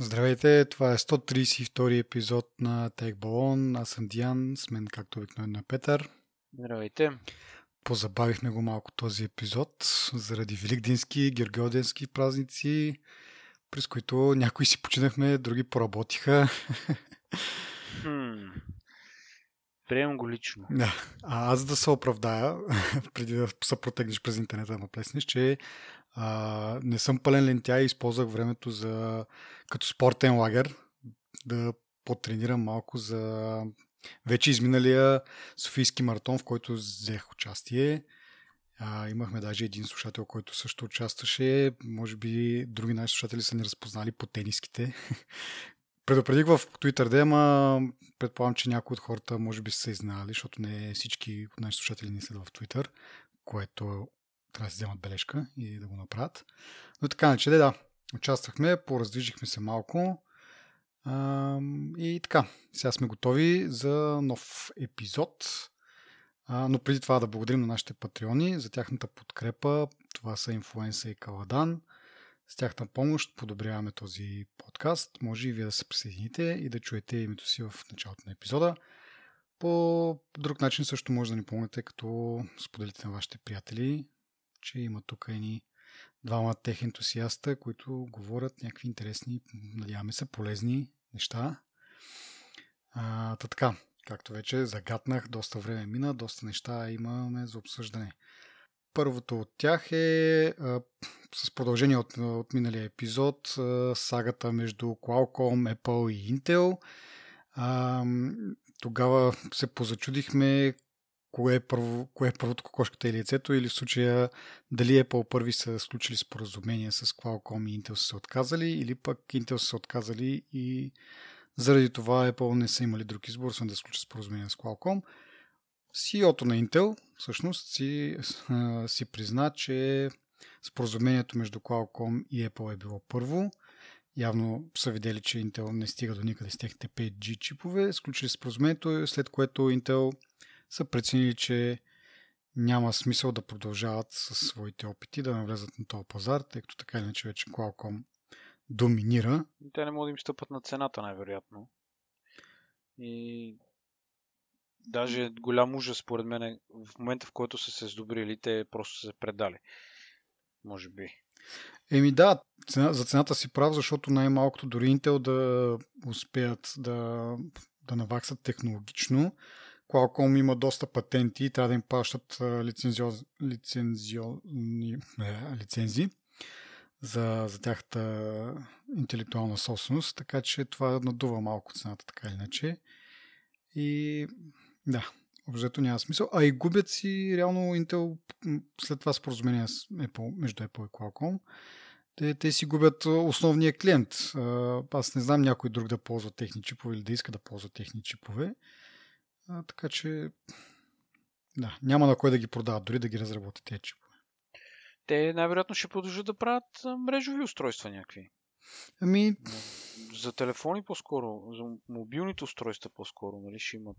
Здравейте, това е 132 епизод на Балон. Аз съм Диан, с мен както обикновено е Петър. Здравейте. Позабавихме го малко този епизод заради великдински, гергиоденски празници, през които някои си починахме, други поработиха. Хм. Приемам го лично. Да. А аз да се оправдая, преди да се протегнеш през интернета да ме плеснеш, че а, не съм пълен лентя и използвах времето за като спортен лагер да потренирам малко за вече изминалия Софийски маратон, в който взех участие. А, имахме даже един слушател, който също участваше. Може би други наши слушатели са ни разпознали по тениските. Предупредих в Twitter да, ама предполагам, че някои от хората може би са изнали, защото не всички от наши слушатели ни следват в Twitter, което трябва да си вземат бележка и да го направят. Но така не че да, участвахме, пораздвижихме се малко и така, сега сме готови за нов епизод. Но преди това да благодарим на нашите патреони за тяхната подкрепа. Това са Инфлуенса и Каладан. С тяхна помощ подобряваме този подкаст. Може и вие да се присъедините и да чуете името си в началото на епизода. По друг начин също може да ни помогнете, като споделите на вашите приятели, че има тук едни двама тех ентусиаста, които говорят някакви интересни, надяваме се, полезни неща. А, та така, както вече загатнах, доста време мина, доста неща имаме за обсъждане. Първото от тях е с продължение от, от миналия епизод сагата между Qualcomm, Apple и Intel. Тогава се позачудихме кое е, първо, кое е първото кокошката или яйцето, или в случая дали Apple първи са сключили споразумение с Qualcomm и Intel са се отказали, или пък Intel са се отказали и заради това Apple не са имали друг избор, освен да сключат споразумение с Qualcomm. CEO-то на Intel всъщност си, си призна, че споразумението между Qualcomm и Apple е било първо. Явно са видели, че Intel не стига до никъде с техните 5G чипове. Сключили споразумението, след което Intel са преценили, че няма смисъл да продължават със своите опити да навлезат на този пазар, тъй като така иначе вече Qualcomm доминира. Те не могат да им стъпат на цената, най-вероятно. И даже голям ужас, според мен, е в момента, в който са се сдобрили, те просто се предали. Може би. Еми да, цена, за цената си прав, защото най-малкото дори Intel да успеят да, да наваксат технологично, Qualcomm има доста патенти и трябва да им плащат лицензио... лицензио... лицензии за, за тяхната интелектуална собственост, така че това надува малко цената, така или иначе. И да, обзето няма смисъл. А и губят си реално Intel след това споразумение с Apple, между Apple и Qualcomm. Те, те си губят основния клиент. Аз не знам някой друг да ползва техни чипове или да иска да ползва техни чипове. А, така че, да, няма на кой да ги продават, дори да ги разработят тези чипове. Те най-вероятно ще продължат да правят мрежови устройства някакви. Ами... За телефони по-скоро, за мобилните устройства по-скоро, нали, ще имат,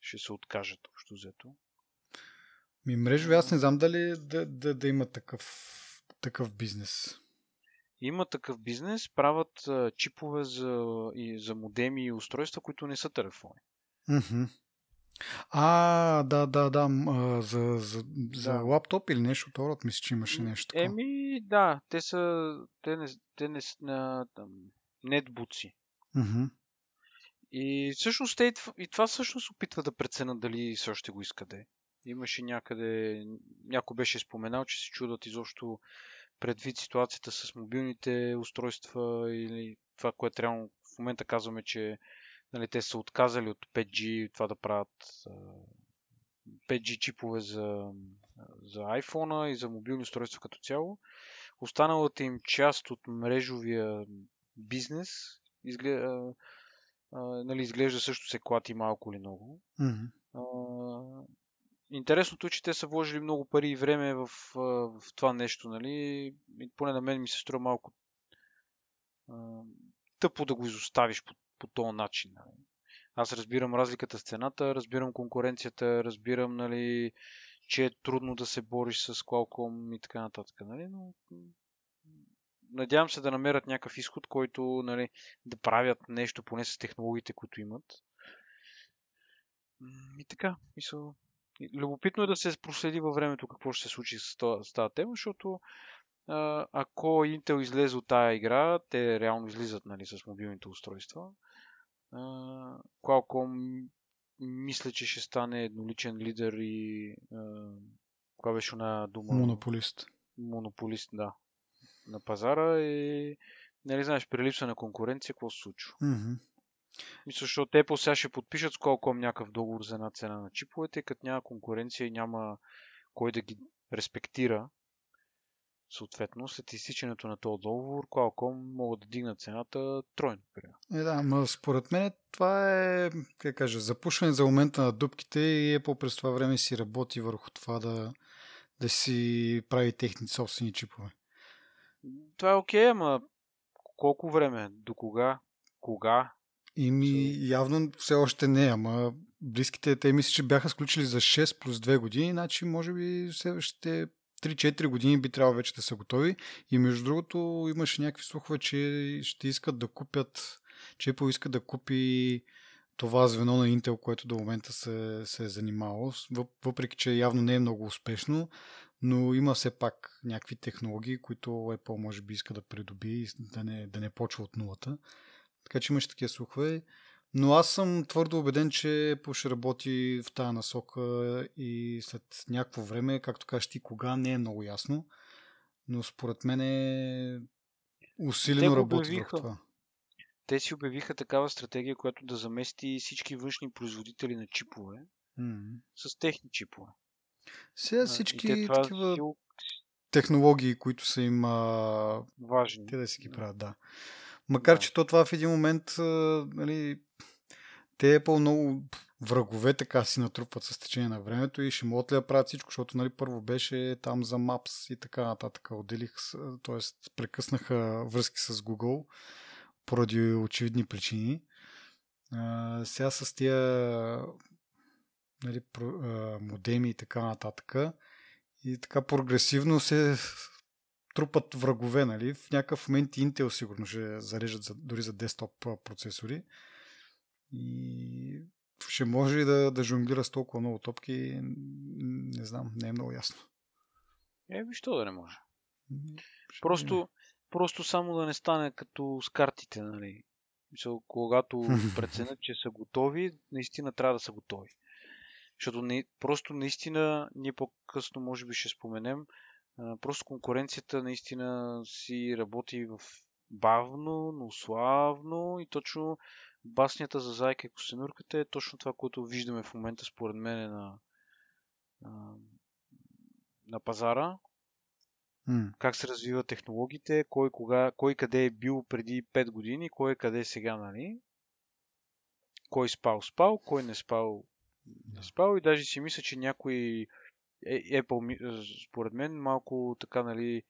ще се откажат общо взето. Ми мрежови, аз не знам дали да, да, да има такъв, такъв бизнес. Има такъв бизнес, правят а, чипове за, и, за модеми и устройства, които не са телефони. Mm-hmm. А, да, да, да. За, за, за да. лаптоп или нещо от мисля, че имаше нещо такова. Еми, да, те са. Те не, те не на там, нетбуци. Mm-hmm. И всъщност те и това всъщност опитва да преценят дали все още го искате. Имаше някъде, някой беше споменал, че се чудат изобщо предвид ситуацията с мобилните устройства или това, което реално в момента казваме, че нали, те са отказали от 5G, това да правят 5G чипове за, за iPhone и за мобилни устройства като цяло. Останалата им част от мрежовия бизнес изглежда, нали, изглежда също се клати малко или много. Mm-hmm. А, интересното е, че те са вложили много пари и време в, в това нещо, нали? И поне на мен ми се струва малко а, тъпо да го изоставиш по по този начин. Нали. Аз разбирам разликата с цената, разбирам конкуренцията, разбирам, нали, че е трудно да се бориш с Qualcomm и така нататък, нали, но надявам се да намерят някакъв изход, който нали, да правят нещо поне с технологиите, които имат. И така, мисъл. Любопитно е да се проследи във времето какво ще се случи с тази тема, защото ако Intel излезе от тая игра, те реално излизат нали, с мобилните устройства. Qualcomm мисля, че ще стане едноличен лидер и а, коя беше на дума? Монополист. Монополист, да. На пазара и нали знаеш, при липса на конкуренция, какво се случва? Mm-hmm. Мисля, защото по сега ще подпишат с Qualcomm някакъв договор за една цена на чиповете, като няма конкуренция и няма кой да ги респектира. Съответно, след изтичането на този договор, Qualcomm могат да дигнат цената тройно. Е, да, но според мен това е, как кажа, запушване за момента на дупките и Apple през това време си работи върху това да, да си прави техни собствени чипове. Това е окей, okay, ама колко време? До кога? Кога? Ими явно все още не, ама близките, те мисля, че бяха сключили за 6 плюс 2 години, значи може би следващите 3-4 години би трябвало вече да са готови. И между другото имаше някакви слухове, че ще искат да купят, че Apple иска да купи това звено на Intel, което до момента се, се е занимавало, въпреки че явно не е много успешно, но има все пак някакви технологии, които Apple може би иска да придоби и да не, да не почва от нулата. Така че имаше такива слухове. Но аз съм твърдо убеден, че ще работи в тази насока и след някакво време, както кажеш ти, кога не е много ясно, но според мен е усилено работи в това. Те си обявиха такава стратегия, която да замести всички външни производители на чипове mm-hmm. с техни чипове. Сега всички те това такива технологии, които са им а... важни. Те да си ги правят, да. Макар, че то това в един момент, нали, те е по-много врагове така си натрупват с течение на времето и ще могат ли да правят всичко, защото нали, първо беше там за Maps и така нататък. Отделих, т.е. прекъснаха връзки с Google поради очевидни причини. А, сега с тия нали, модеми и така нататък и така прогресивно се трупат врагове, нали? В някакъв момент Intel сигурно ще зарежат за, дори за десктоп процесори. И ще може и да, да жонглира с толкова много топки, не знам, не е много ясно. Е, то да не може. Ще просто, не. просто само да не стане като с картите, нали? Когато преценят, че са готови, наистина трябва да са готови. Защото не, просто наистина ние по-късно може би ще споменем, просто конкуренцията наистина си работи в бавно, но славно и точно баснята за зайка и косенурката е точно това, което виждаме в момента според мен на, на, на пазара. Mm. Как се развиват технологиите, кой, кога, кой къде е бил преди 5 години, кой е къде е сега, нали? Кой спал, спал, кой не спал, не спал и даже си мисля, че някой е, Apple, според мен, малко така, нали,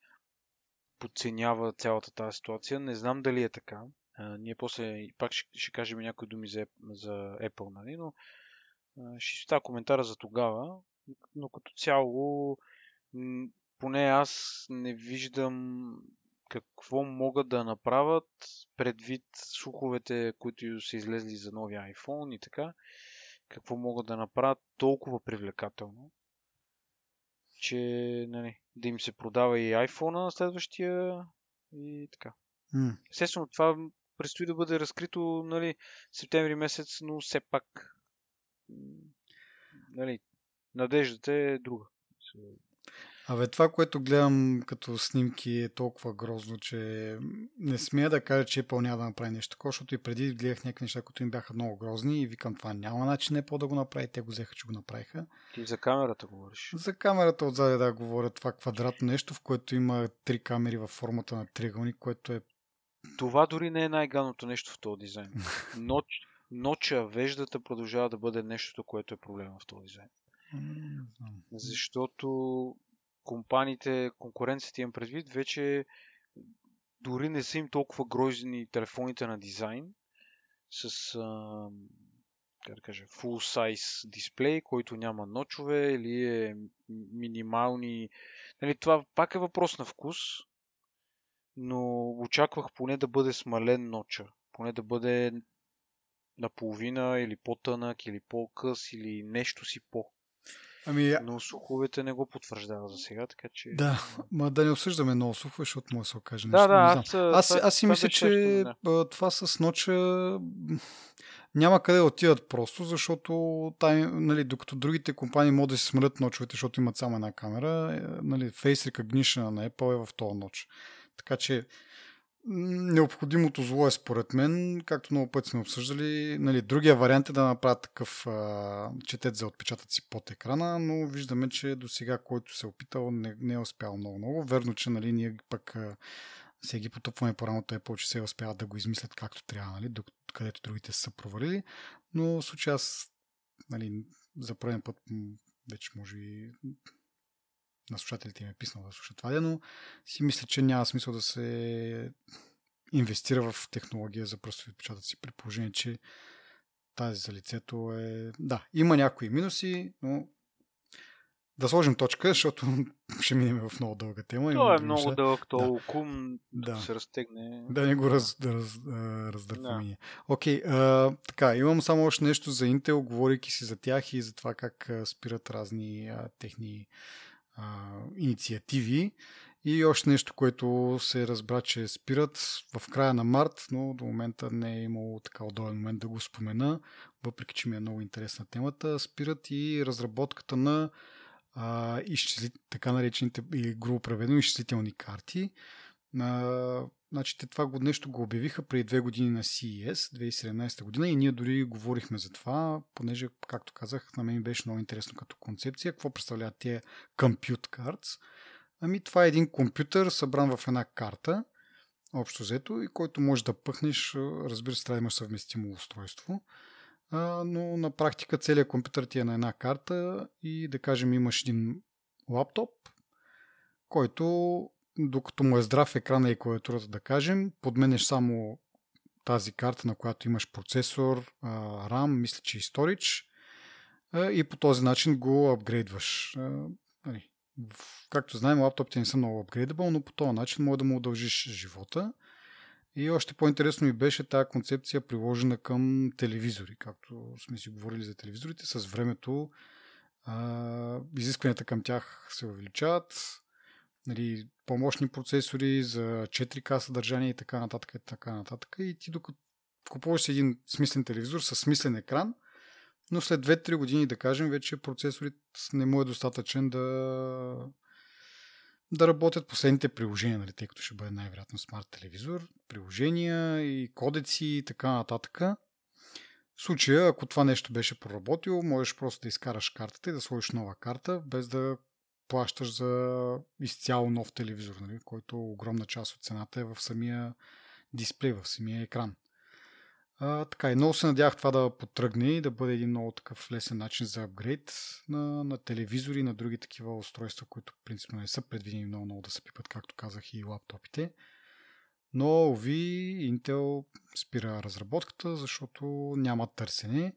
подценява цялата тази ситуация. Не знам дали е така. Ние после пак ще, ще кажем някои думи за, Apple, нали, но ще чета коментара за тогава. Но като цяло, поне аз не виждам какво могат да направят предвид слуховете, които са излезли за новия iPhone и така. Какво могат да направят толкова привлекателно че нали, да им се продава и iPhone на следващия и така. Mm. Естествено, това предстои да бъде разкрито нали, септември месец, но все пак нали, надеждата е друга. Абе, това, което гледам като снимки е толкова грозно, че не смея да кажа, че Apple няма да направи нещо такова, защото и преди гледах някакви неща, които им бяха много грозни и викам това няма начин Apple да го направи, те го взеха, че го направиха. Ти за камерата говориш? За камерата отзади да говоря това квадратно нещо, в което има три камери във формата на триъгълник, което е... Това дори не е най-ганото нещо в този дизайн. Ноч, ноча, веждата продължава да бъде нещото, което е проблема в този дизайн. Защото компаниите, конкуренцията имам предвид, вече дори не са им толкова грозни телефоните на дизайн с а, как да кажа, full size дисплей, който няма ночове или е минимални. Нали, това пак е въпрос на вкус, но очаквах поне да бъде смален ноча. Поне да бъде наполовина или по-тънък, или по-къс, или нещо си по. Ами, Но слуховете не го потвърждава за сега, така че... да, ма да не обсъждаме много слухове, защото може да се окаже Да, нещо. да, не знам. аз, Аз, това- аз си това мисля, че да. това с ноча няма къде да отидат просто, защото тай, нали, докато другите компании могат да си смалят ночовете, защото имат само една камера, е, нали, Face Recognition на Apple е в този ноч. Така че необходимото зло е според мен, както много пъти сме обсъждали. Нали, другия вариант е да направят такъв а, четец за отпечатъци под екрана, но виждаме, че до сега който се е опитал не, не е успял много-много. Верно, че нали, ние пък а, сега ги потъпваме по рамото Apple, че се успяват да го измислят както трябва, нали, док- където другите са се провалили. Но в случая аз нали, за първен път вече може би на слушателите им е писнал да слушат това, но си мисля, че няма смисъл да се инвестира в технология за пръстови отпечатъци, при положение, че тази за лицето е... Да, има някои минуси, но да сложим точка, защото ще минем в много дълга тема. То е много неща. дълъг, то Да. окум, Да. се разтегне. Да не го раз, раз, раздърпаме. Да. Окей, а, така, имам само още нещо за Intel, говорейки си за тях и за това как спират разни а, техни а, инициативи. И още нещо, което се разбра, че спират в края на март, но до момента не е имало така удобен момент да го спомена, въпреки че ми е много интересна темата. Спират и разработката на а, изчисли, така наречените, и грубо преведено, изчислителни карти. А, значи, те това нещо го обявиха преди две години на CES, 2017 година и ние дори говорихме за това, понеже, както казах, на мен беше много интересно като концепция. Какво представляват тия Compute Cards? Ами това е един компютър, събран в една карта, общо взето, и който може да пъхнеш, разбира се, трябва да имаш съвместимо устройство, а, но на практика целият компютър ти е на една карта и да кажем имаш един лаптоп, който докато му е здрав екрана и клавиатурата, да кажем, подменеш само тази карта, на която имаш процесор, RAM, мисля, че и storage, и по този начин го апгрейдваш. Нали, Както знаем, лаптопите не са много апгрейдабъл, но по този начин може да му удължиш живота. И още по-интересно ми беше тази концепция приложена към телевизори, както сме си говорили за телевизорите. С времето изискванията към тях се увеличават, нали, помощни процесори за 4К съдържание и така нататък, и така нататък. И ти докато купуваш един смислен телевизор с смислен екран, но след 2-3 години, да кажем, вече процесорът не му е достатъчен да, да работят последните приложения, нали, тъй като ще бъде най-вероятно смарт телевизор, приложения и кодеци и така нататък. В случая, ако това нещо беше проработило, можеш просто да изкараш картата и да сложиш нова карта, без да плащаш за изцяло нов телевизор, нали, който огромна част от цената е в самия дисплей, в самия екран. А, така и много се надявах това да потръгне и да бъде един много такъв лесен начин за апгрейд на, на телевизори и на други такива устройства, които принципно не са предвидени много, много да се пипат, както казах и лаптопите. Но, ви, Intel спира разработката, защото няма търсене.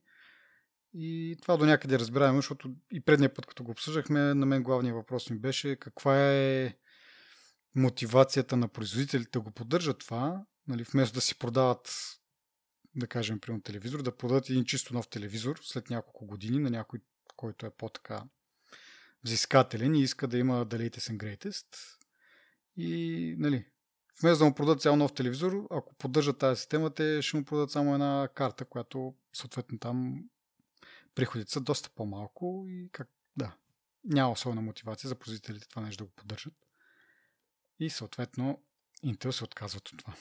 И това до някъде разбираемо, защото и предния път, като го обсъждахме, на мен главният въпрос ми беше каква е мотивацията на производителите да го поддържат това, нали, вместо да си продават, да кажем, примерно телевизор, да продадат един чисто нов телевизор след няколко години на някой, който е по-така взискателен и иска да има the latest and greatest. И, нали, вместо да му продадат цял нов телевизор, ако поддържат тази система, те ще му продадат само една карта, която съответно там приходите са доста по-малко и как, да, няма особена мотивация за производителите това нещо да го поддържат. И съответно Intel се отказват от това.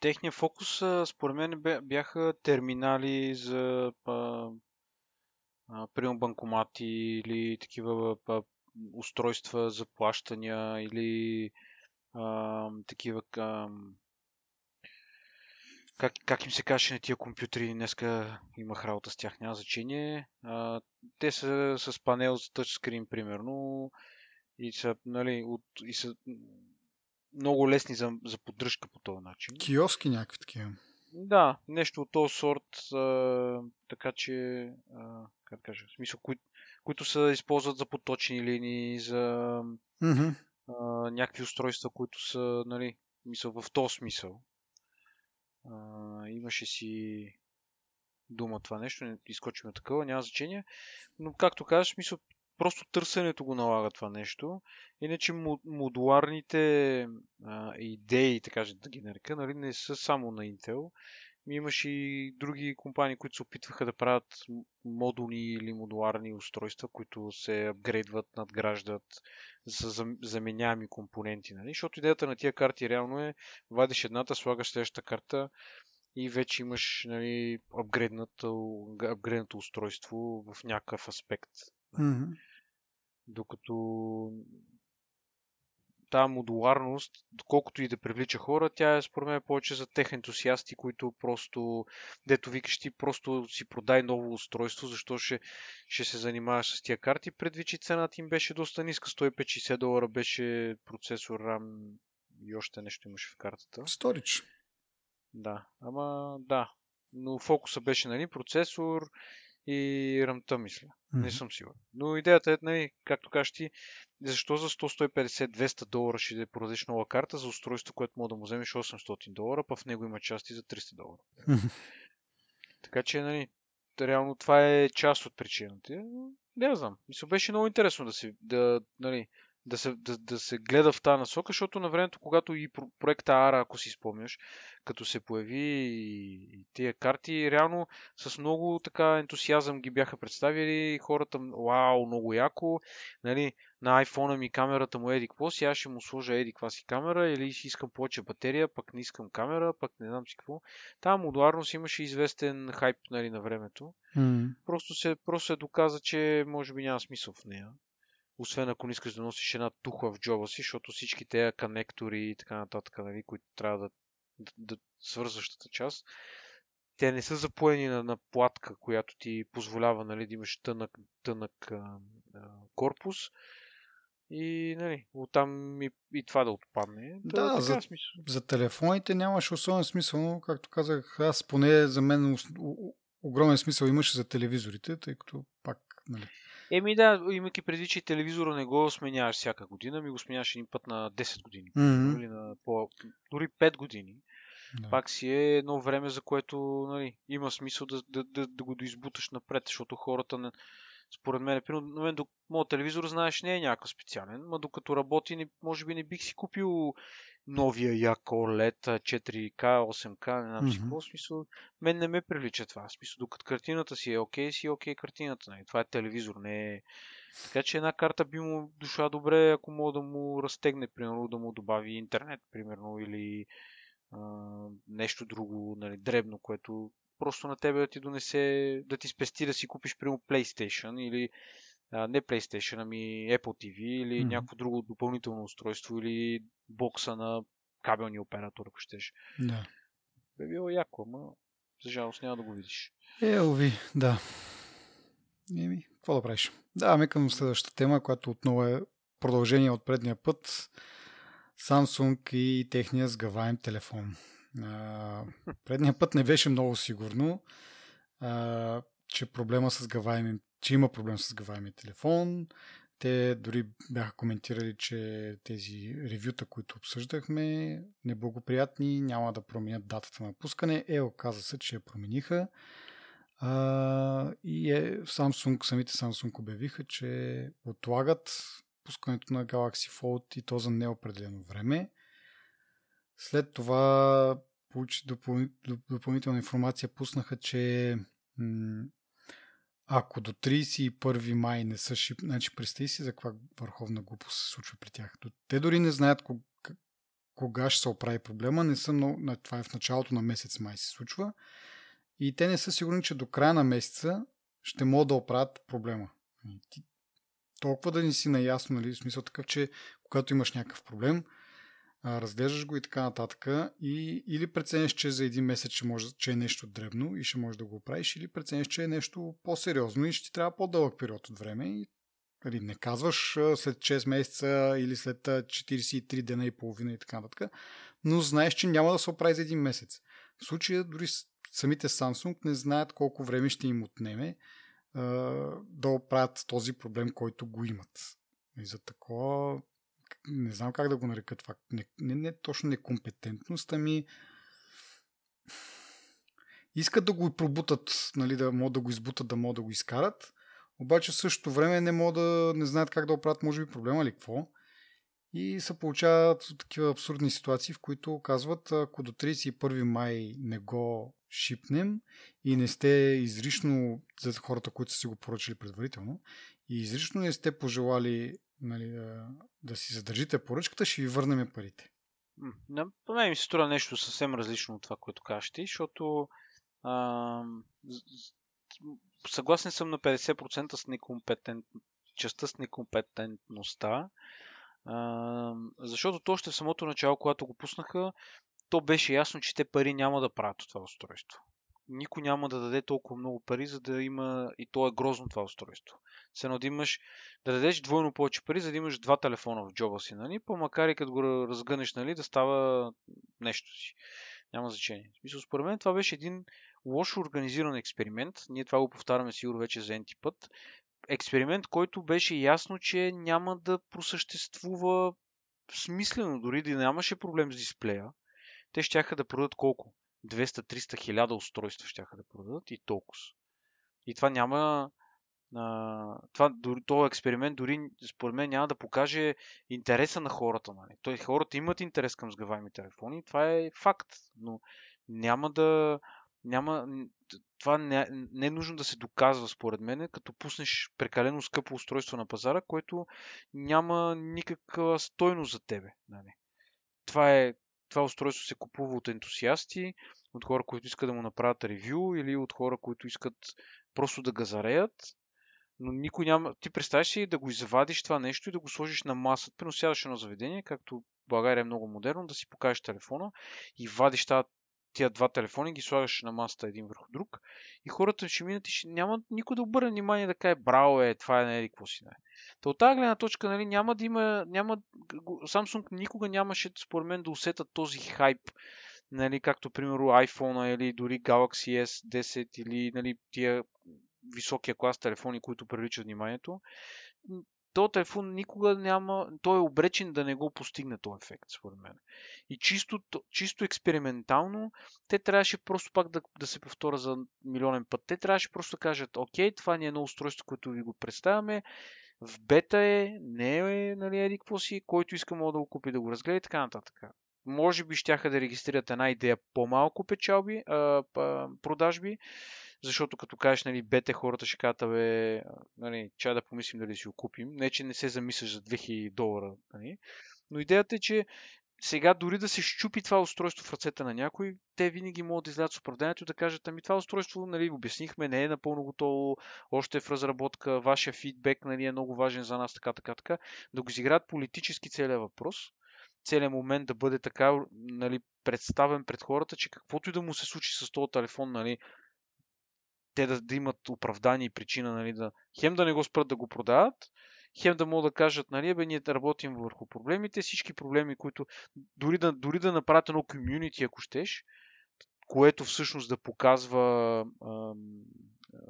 Техният фокус, според мен, бяха терминали за прием банкомати или такива а, устройства за плащания или а, такива а, как, как им се каже на тия компютри, днеска имах работа с тях, няма значение. А, те са с панел с тъчскрин, примерно, и са, нали, от, и са много лесни за, за поддръжка по този начин. Киоски някакви такива. Да, нещо от този сорт, а, така че, а, как кажа, в смисъл, кои, които се използват за поточни линии, за Мгм. а, някакви устройства, които са, нали, мисъл, в този смисъл. Имаше си дума това нещо, не изкочиме такова, няма значение. Но както казваш, мисъл, просто търсенето го налага това нещо. Иначе модуларните а, идеи, така да ги нарека, нали, не са само на Intel. Имаше и други компании, които се опитваха да правят модулни или модуларни устройства, които се апгрейдват, надграждат за заменяеми компоненти. Нали? Защото идеята на тия карти реално е вадиш едната, слагаш следващата карта и вече имаш нали, апгрейднато, апгрейднато устройство в някакъв аспект. Mm-hmm. Докато тази модуларност, колкото и да привлича хора, тя е според мен повече за тех ентусиасти, които просто, дето викаш ти, просто си продай ново устройство, защо ще, ще се занимаваш с тия карти, предвид, че цената им беше доста ниска, 150 долара беше процесор RAM и още нещо имаше в картата. Сторич. Да, ама да. Но фокуса беше, нали, процесор, и ръмта, мисля. Mm-hmm. Не съм сигурен. Но идеята е, нали, както кажеш ти, защо за 100-150-200 долара ще продадеш нова карта за устройство, което може да му вземеш 800 долара, па в него има части за 300 долара. Mm-hmm. Така че, нали, реално това е част от причината. Не знам. Мисля, беше много интересно да си, да, нали, да се, да, да се гледа в тази насока, защото на времето, когато и проекта Ара, ако си спомняш, като се появи и, и тия карти, реално с много така ентусиазъм ги бяха представили хората, вау, много яко, нали, на iPhone ми камерата му е еди какво си, аз ще му сложа еди каква си камера, или си искам повече батерия, пък не искам камера, пък не знам си какво. Та модуларност имаше известен хайп нали, на времето. Mm. Просто, се, просто се доказа, че може би няма смисъл в нея освен ако не искаш да носиш една тухла в джоба си, защото всички тези конектори и така нататък, нали, които трябва да, да, да свързващата част, те не са запоени на, на платка, която ти позволява нали, да имаш тънък, тънък а, а, корпус. И нали, оттам и, и това да отпадне. Да, да за, смисъл. за телефоните нямаше особен смисъл, но както казах, аз поне за мен огромен смисъл имаше за телевизорите, тъй като пак нали, Еми да, имайки преди, че телевизора не го сменяваш всяка година, ми го сменяваш един път на 10 години. Mm-hmm. Или на по, дори 5 години. Да. Пак си е едно време, за което нали, има смисъл да, да, да, да го доизбуташ напред, защото хората не, според мен, примерно, на мен, моят телевизор, знаеш, не е някакъв специален, но докато работи, не, може би не бих си купил новия як OLED 4K, 8K, не знам си какво смисъл. Мен не ме привлича това. Смисъл, докато картината си е окей, okay, си е окей okay, картината. Нали. Това е телевизор, не е... Така че една карта би му дошла добре, ако мога да му разтегне, примерно, да му добави интернет, примерно, или а, нещо друго, нали, дребно, което просто на тебе да ти донесе, да ти спести да си купиш, примерно, PlayStation или не PlayStation, ами Apple TV или mm-hmm. някакво друго допълнително устройство или бокса на кабелния оператор, ако щеш. Да. Бе било яко, ама за жалост няма да го видиш. Е, ови, да. Еми, какво да правиш? Даваме към следващата тема, която отново е продължение от предния път. Samsung и техния сгъваем телефон. А, предния път не беше много сигурно, а, че проблема с сгъваемия че има проблем с сгъваемия телефон. Те дори бяха коментирали, че тези ревюта, които обсъждахме, неблагоприятни, няма да променят датата на пускане. Е, оказа се, че я промениха. А, и е, Samsung, самите Samsung обявиха, че отлагат пускането на Galaxy Fold и то за неопределено време. След това получи допъл... допълнителна информация, пуснаха, че ако до 31 май не са шип, значи представи си за каква върховна глупост се случва при тях. Те дори не знаят кога, кога ще се оправи проблема, не са много, това е в началото на месец май се случва и те не са сигурни, че до края на месеца ще могат да оправят проблема. толкова да не си наясно, нали, в смисъл такъв, че когато имаш някакъв проблем, разглеждаш го и така нататък и или прецениш, че за един месец ще може, че е нещо дребно и ще можеш да го оправиш, или прецениш, че е нещо по-сериозно и ще ти трябва по-дълъг период от време и нали, не казваш след 6 месеца или след 43 дена и половина и така нататък, но знаеш, че няма да се оправи за един месец. В случая дори самите Samsung не знаят колко време ще им отнеме да оправят този проблем, който го имат. И за такова не знам как да го нарека това, не, не, не точно некомпетентност, ами искат да го пробутат, нали, да могат да го избутат, да могат да го изкарат, обаче в същото време не могат да не знаят как да оправят, може би, проблема или какво. И се получават такива абсурдни ситуации, в които казват, ако до 31 май не го шипнем и не сте изрично, за хората, които са си го поръчали предварително, и изрично не сте пожелали нали, да, да си задържите поръчката, ще ви върнем парите. На мен ми се струва нещо съвсем различно от това, което кажеш ти, защото а, съгласен съм на 50% с некомпетент, частта с некомпетентността, а, защото то още в самото начало, когато го пуснаха, то беше ясно, че те пари няма да правят това устройство. Никой няма да даде толкова много пари, за да има и то е грозно това устройство. Се да имаш, да дадеш двойно повече пари, за да имаш два телефона в джоба си, нали? Па макар и като го разгънеш, нали, да става нещо си. Няма значение. Мисля, според мен това беше един лошо организиран експеримент. Ние това го повтаряме сигурно вече за енти път. Експеримент, който беше ясно, че няма да просъществува смислено, дори да нямаше проблем с дисплея. Те ще да продадат колко? 200-300 хиляда устройства ще да продадат и толкова. И това няма. А, това, този експеримент дори според мен няма да покаже интереса на хората. Нали. Той, хората имат интерес към сгъваеми телефони, това е факт, но няма да, няма, това не, не е нужно да се доказва, според мен, като пуснеш прекалено скъпо устройство на пазара, което няма никаква стойност за тебе. Нали. Това, е, това устройство се купува от ентусиасти, от хора, които искат да му направят ревю или от хора, които искат просто да газареят. Но никой няма. Ти представяш си да го извадиш това нещо и да го сложиш на масата. Приносяваш едно заведение, както България е много модерно, да си покажеш телефона и вадиш тази тия два телефони, ги слагаш на масата един върху друг и хората ще минат и ще няма никой да обърне внимание да каже браво е, това е не нали, какво си не. Та от тази гледна точка, нали, няма да има, няма, Samsung никога нямаше, според мен, да усетат този хайп, нали, както, примерно, iPhone или дори Galaxy S10 или, нали, тия високия клас телефони, които привличат вниманието то телефон никога няма, той е обречен да не го постигне този ефект, според мен. И чисто, чисто експериментално, те трябваше просто пак да, да се повторя за милионен път. Те трябваше просто да кажат, окей, това ни е едно устройство, което ви го представяме, в бета е, не е, нали, еди какво си, който иска мога да го купи, да го разгледа и така нататък. Може би щяха да регистрират една идея по-малко печалби, а, продажби, защото като кажеш, нали, бете хората ще кажат, бе, нали, чая да помислим дали си го купим. Не, че не се замисляш за 2000 долара, нали. Но идеята е, че сега дори да се щупи това устройство в ръцете на някой, те винаги могат да излязат с оправданието и да кажат, ами това устройство, нали, обяснихме, не е напълно готово, още е в разработка, вашия фидбек, нали, е много важен за нас, така, така, така. Да го изиграят политически целият въпрос, целият момент да бъде така нали, представен пред хората, че каквото и да му се случи с този телефон, нали, те да, да имат оправдание и причина, нали, да, хем да не го спрат да го продават, хем да могат да кажат, нали, бе, ние да работим върху проблемите, всички проблеми, които дори да, дори да направят едно комюнити, ако щеш, което всъщност да показва,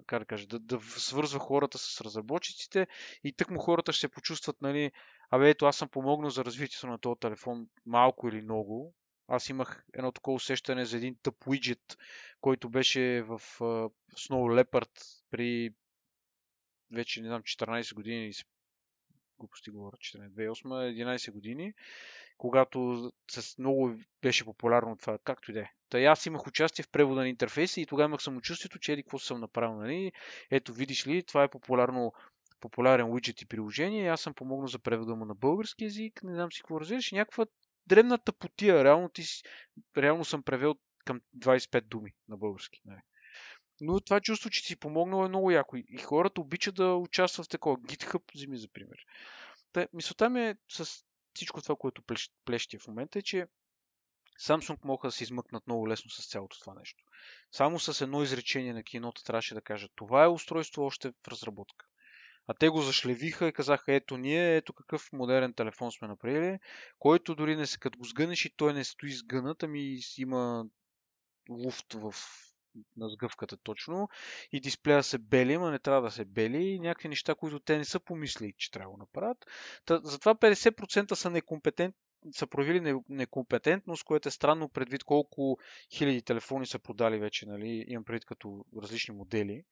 как да кажа, да, да свързва хората с разработчиците и тък му хората ще се почувстват, нали, абе, ето аз съм помогнал за развитието на този телефон малко или много, аз имах едно такова усещане за един тъп уиджет, който беше в uh, Snow Leopard при вече, не знам, 14 години, глупости говоря, 2008-11 години, когато с много беше популярно това, както и да е. Та аз имах участие в превода на интерфейса и тогава имах самочувствието, че еди какво съм направил, нали? Ето, видиш ли, това е популярно популярен уиджет и приложение. Аз съм помогнал за превода му на български язик, не знам си какво разбираш, някаква древната потия. Реално, ти, реално съм превел към 25 думи на български. Нали. Но това чувство, че си помогнал е много яко. И хората обичат да участват в такова. GitHub, вземи за пример. Та, мисълта ми е с всичко това, което плещи в момента е, че Samsung могат да се измъкнат много лесно с цялото това нещо. Само с едно изречение на кинота трябваше да кажат това е устройство още в разработка. А те го зашлевиха и казаха, ето ние, ето какъв модерен телефон сме направили, който дори не се като го сгънеш и той не стои сгънат, ами има луфт в на сгъвката точно и дисплея се бели, ама не трябва да се бели и някакви неща, които те не са помислили, че трябва да направят. Та, затова 50% са некомпетентни са проявили некомпетентност, което е странно предвид колко хиляди телефони са продали вече, нали, имам предвид като различни модели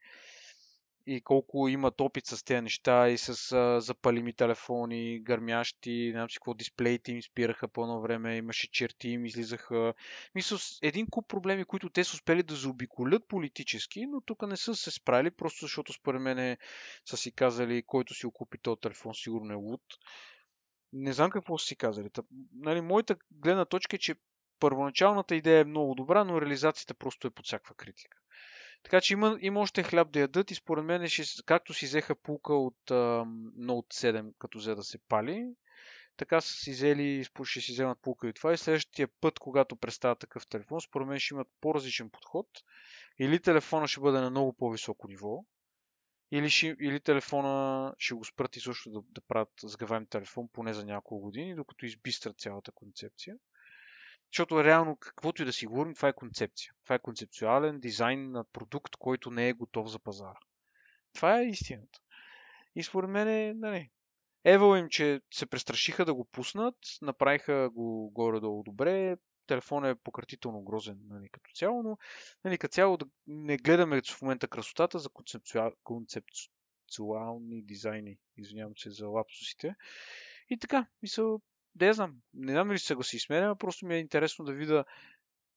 и колко имат опит с тези неща и с а, запалими телефони, гърмящи, не знам си какво, дисплеите им спираха по едно време, имаше черти им излизаха. Мисля, един куп проблеми, които те са успели да заобиколят политически, но тук не са се справили, просто защото според мен са си казали, който си окупи този телефон, сигурно е луд. Не знам какво са си казали. Та, нали, моята гледна точка е, че първоначалната идея е много добра, но реализацията просто е под всякаква критика. Така че има, има още хляб да ядат и според мен, ще, както си взеха пулка от а, Note 7, като взе да се пали, така са си взели, ще си вземат пулка и това. И следващия път, когато представя такъв телефон, според мен ще имат по-различен подход. Или телефона ще бъде на много по-високо ниво, или, ще, или телефона ще го спрат и също да, да правят сгъваем телефон поне за няколко години, докато избистрат цялата концепция. Защото реално, каквото и да си говорим, това е концепция. Това е концепцуален дизайн на продукт, който не е готов за пазара. Това е истината. И според мен, е, нали, Евал им, че се престрашиха да го пуснат, направиха го горе-долу добре, телефон е пократително грозен нали, като цяло, но нали, като цяло да не гледаме в момента красотата за концептуал... концептуални дизайни. Извинявам се за лапсусите. И така, мисля, я знам. Не знам ли се го си сменя, просто ми е интересно да видя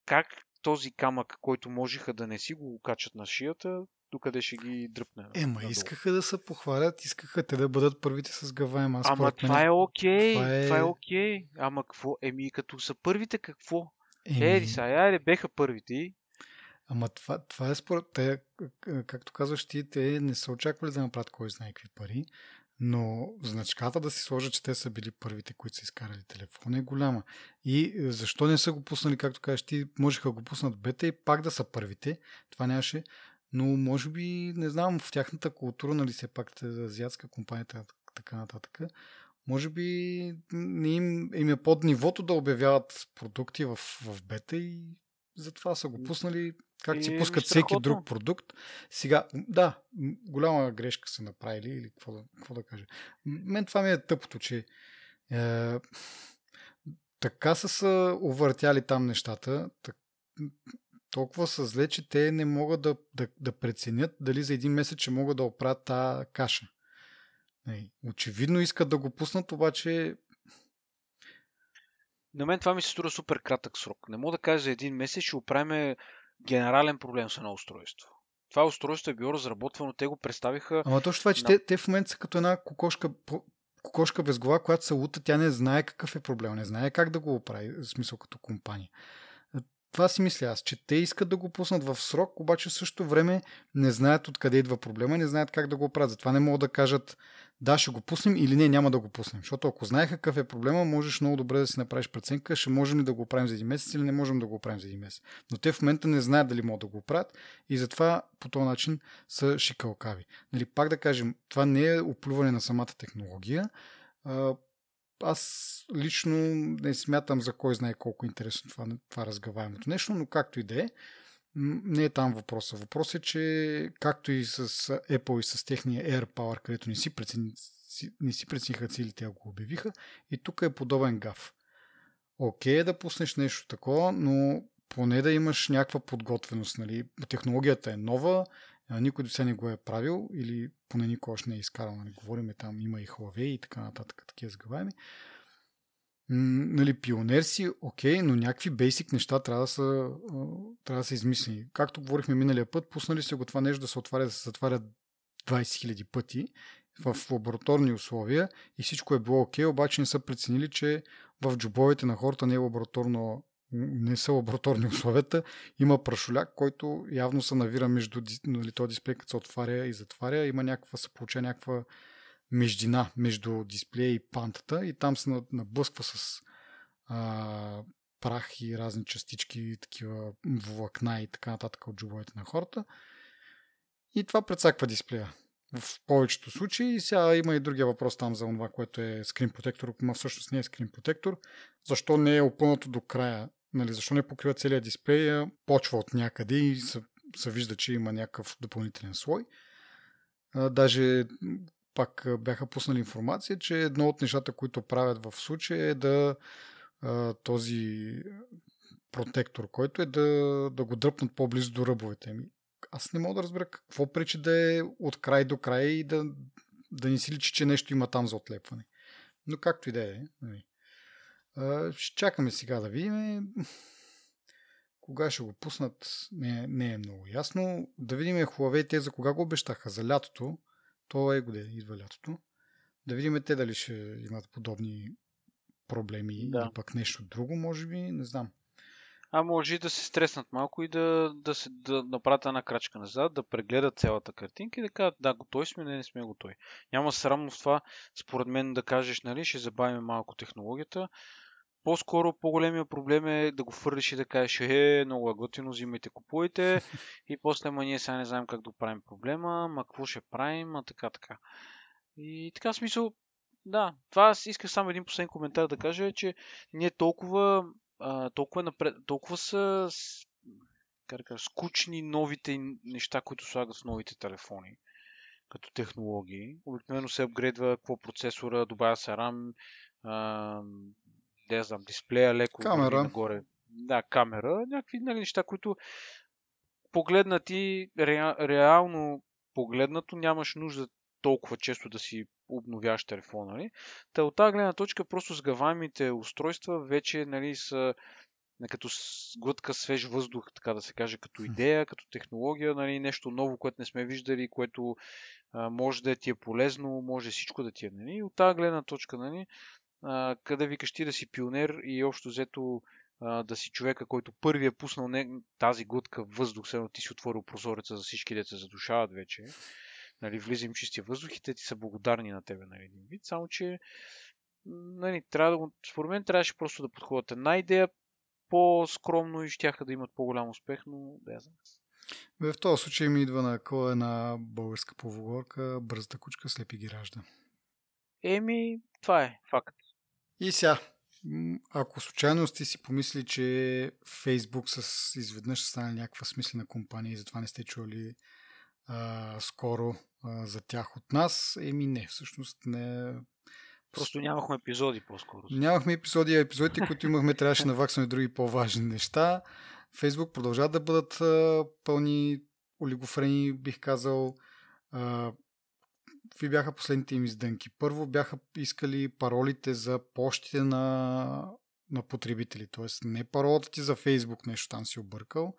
как този камък, който можеха да не си го качат на шията, докъде ще ги дръпне. Ема, надолу. искаха да се похвалят, искаха те да бъдат първите с гаваем. Ама това мен... е окей, това е... това е окей. Ама какво? Еми, като са първите, какво? Еми... Еди са, айде, беха първите. Ама това, това е според те, както казваш ти, те не са очаквали да направят кой знае какви пари. Но значката да си сложат, че те са били първите, които са изкарали телефона е голяма. И е, защо не са го пуснали, както кажеш ти, можеха го пуснат бета и пак да са първите. Това нямаше. Но може би, не знам, в тяхната култура, нали все пак азиатска компанията, така нататък, може би не им, им е под нивото да обявяват продукти в, в бета и затова са го пуснали как си пускат всеки друг продукт. Сега, да, голяма грешка са направили, или какво да, какво да кажа. Мен това ми е тъпото, че е, така са се увъртяли там нещата, так, толкова са зле, че те не могат да, да, да преценят дали за един месец ще могат да оправят тази каша. Очевидно искат да го пуснат, обаче на мен това ми се струва супер кратък срок. Не мога да кажа за един месец, ще оправим генерален проблем с едно устройство. Това устройство е било разработвано, те го представиха. Ама точно това, че на... те, те в момента са като една кокошка, кокошка без глава, която се лута, тя не знае какъв е проблем, не знае как да го оправи, в смисъл като компания. Това си мисля аз, че те искат да го пуснат в срок, обаче в същото време не знаят откъде идва проблема, не знаят как да го оправят. Затова не могат да кажат да, ще го пуснем или не, няма да го пуснем. Защото ако знаех какъв е проблема, можеш много добре да си направиш преценка, ще можем ли да го оправим за един месец или не можем да го оправим за един месец. Но те в момента не знаят дали могат да го оправят и затова по този начин са шикалкави. Нали, пак да кажем, това не е оплюване на самата технология. Аз лично не смятам за кой знае колко интересно това, това разгаваемото нещо, но както и да е, не е там въпроса. Въпросът е, че както и с Apple и с техния Air Power, където не си, прецени, не си прецениха целите, ако го обявиха, и тук е подобен гаф. Окей е да пуснеш нещо такова, но поне да имаш някаква подготвеност. Нали? Технологията е нова, никой до сега не го е правил или поне никой още не е изкарал. Нали? Говориме там, има и Huawei и така нататък, такива сгъваеми нали, пионер си, окей, но някакви бейсик неща трябва да са, трябва да са измислени. Както говорихме миналия път, пуснали се го това нещо да се отваря, да се затваря 20 000 пъти в лабораторни условия и всичко е било окей, обаче не са преценили, че в джобовете на хората не е лабораторно не са лабораторни условията, има прашоляк, който явно се навира между нали, този дисплей, като се отваря и затваря, има някаква, се получава някаква междина между дисплея и пантата и там се наблъсква с а, прах и разни частички, такива влакна и така нататък от джобовете на хората. И това прецаква дисплея. В повечето случаи. И сега има и другия въпрос там за това, което е скрин протектор, но всъщност не е скрин протектор. Защо не е опънато до края? Нали, защо не покрива целият дисплей? Почва от някъде и се се вижда, че има някакъв допълнителен слой. А, даже пак бяха пуснали информация, че едно от нещата, които правят в случая е да този протектор, който е да, да го дръпнат по-близо до ръбовете. ми. Аз не мога да разбера какво пречи да е от край до край и да, да не си личи, че нещо има там за отлепване. Но както и да е. Нали. Ще чакаме сега да видим. Кога ще го пуснат, не, не е много ясно. Да видим Huawei те за кога го обещаха. За лятото. То е годе, идва лятото. Да видим те дали ще имат подобни проблеми да. или пък нещо друго, може би, не знам. А може и да се стреснат малко и да, да, се, да направят една крачка назад, да прегледат цялата картинка и да кажат, да, готови сме, не, не сме готови. Няма срамно в това, според мен, да кажеш, нали, ще забавим малко технологията. По-скоро по-големия проблем е да го фърлиш и да кажеш, е, много е готино, взимайте, купуйте. и после, ма ние сега не знаем как да правим проблема, ма какво ще правим, а така, така. И така смисъл, да, това аз исках само един последен коментар да кажа, е, че ние толкова а, толкова, напред, толкова са как скучни новите неща, които слагат в новите телефони като технологии. Обикновено се апгрейдва какво процесора, добавя се RAM, а, не знам, дисплея леко камера. нагоре. Да, камера, някакви нали, неща, които погледнати, ре, реално погледнато, нямаш нужда толкова често да си обновяваш телефона. Нали? Та от тази гледна точка просто сгъваемите устройства вече нали, са като глътка свеж въздух, така да се каже, като идея, като технология, нали, нещо ново, което не сме виждали, което а, може да ти е полезно, може всичко да ти е. Нали? От тази гледна точка, нали, а, къде викаш ти да си пионер и общо взето а, да си човека, който първи е пуснал не, тази глътка въздух, след ти си отворил прозореца за всички деца задушават вече нали, влиза им чистия въздух и те ти са благодарни на тебе, нали, един вид. Само, че нали, трябва да го, според мен трябваше просто да подходят една идея по-скромно и щяха да имат по-голям успех, но да я знам. В този случай ми идва на кой една българска поговорка бързата кучка слепи ги ражда. Еми, това е факт. И сега, ако случайно сте си помисли, че Фейсбук с изведнъж стане някаква смислена компания и затова не сте чули а, скоро а, за тях от нас. Еми не, всъщност не. Просто нямахме епизоди по-скоро. Нямахме епизоди, а епизодите, които имахме, трябваше наваксваме други по-важни неща. Фейсбук продължават да бъдат а, пълни олигофрени, бих казал. А, какви бяха последните им издънки? Първо бяха искали паролите за почтите на, на потребители. Тоест не паролата ти за Фейсбук, нещо там си объркал,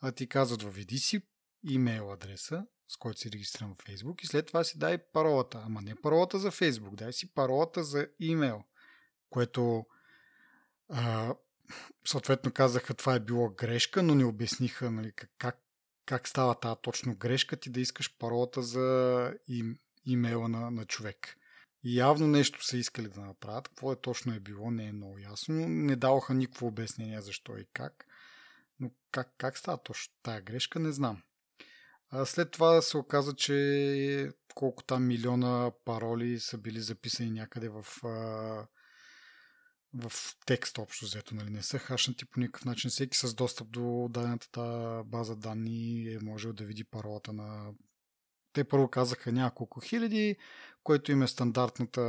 а ти казват, въведи си имейл адреса, с който си регистрирам в Facebook и след това си дай паролата. Ама не паролата за Facebook, дай си паролата за имейл, което а, съответно казаха това е било грешка, но не обясниха нали, как, как става тази точно грешка ти да искаш паролата за им, имейла на, на човек. Явно нещо са искали да направят. Какво е точно е било, не е много ясно. Не даваха никакво обяснение защо и как. Но как, как става точно тая грешка, не знам. А след това се оказа, че колко там милиона пароли са били записани някъде в, в текст общо взето. Нали? Не са хашнати по никакъв начин. Всеки с достъп до дадената база данни е можел да види паролата на те първо казаха няколко хиляди, което им е стандартната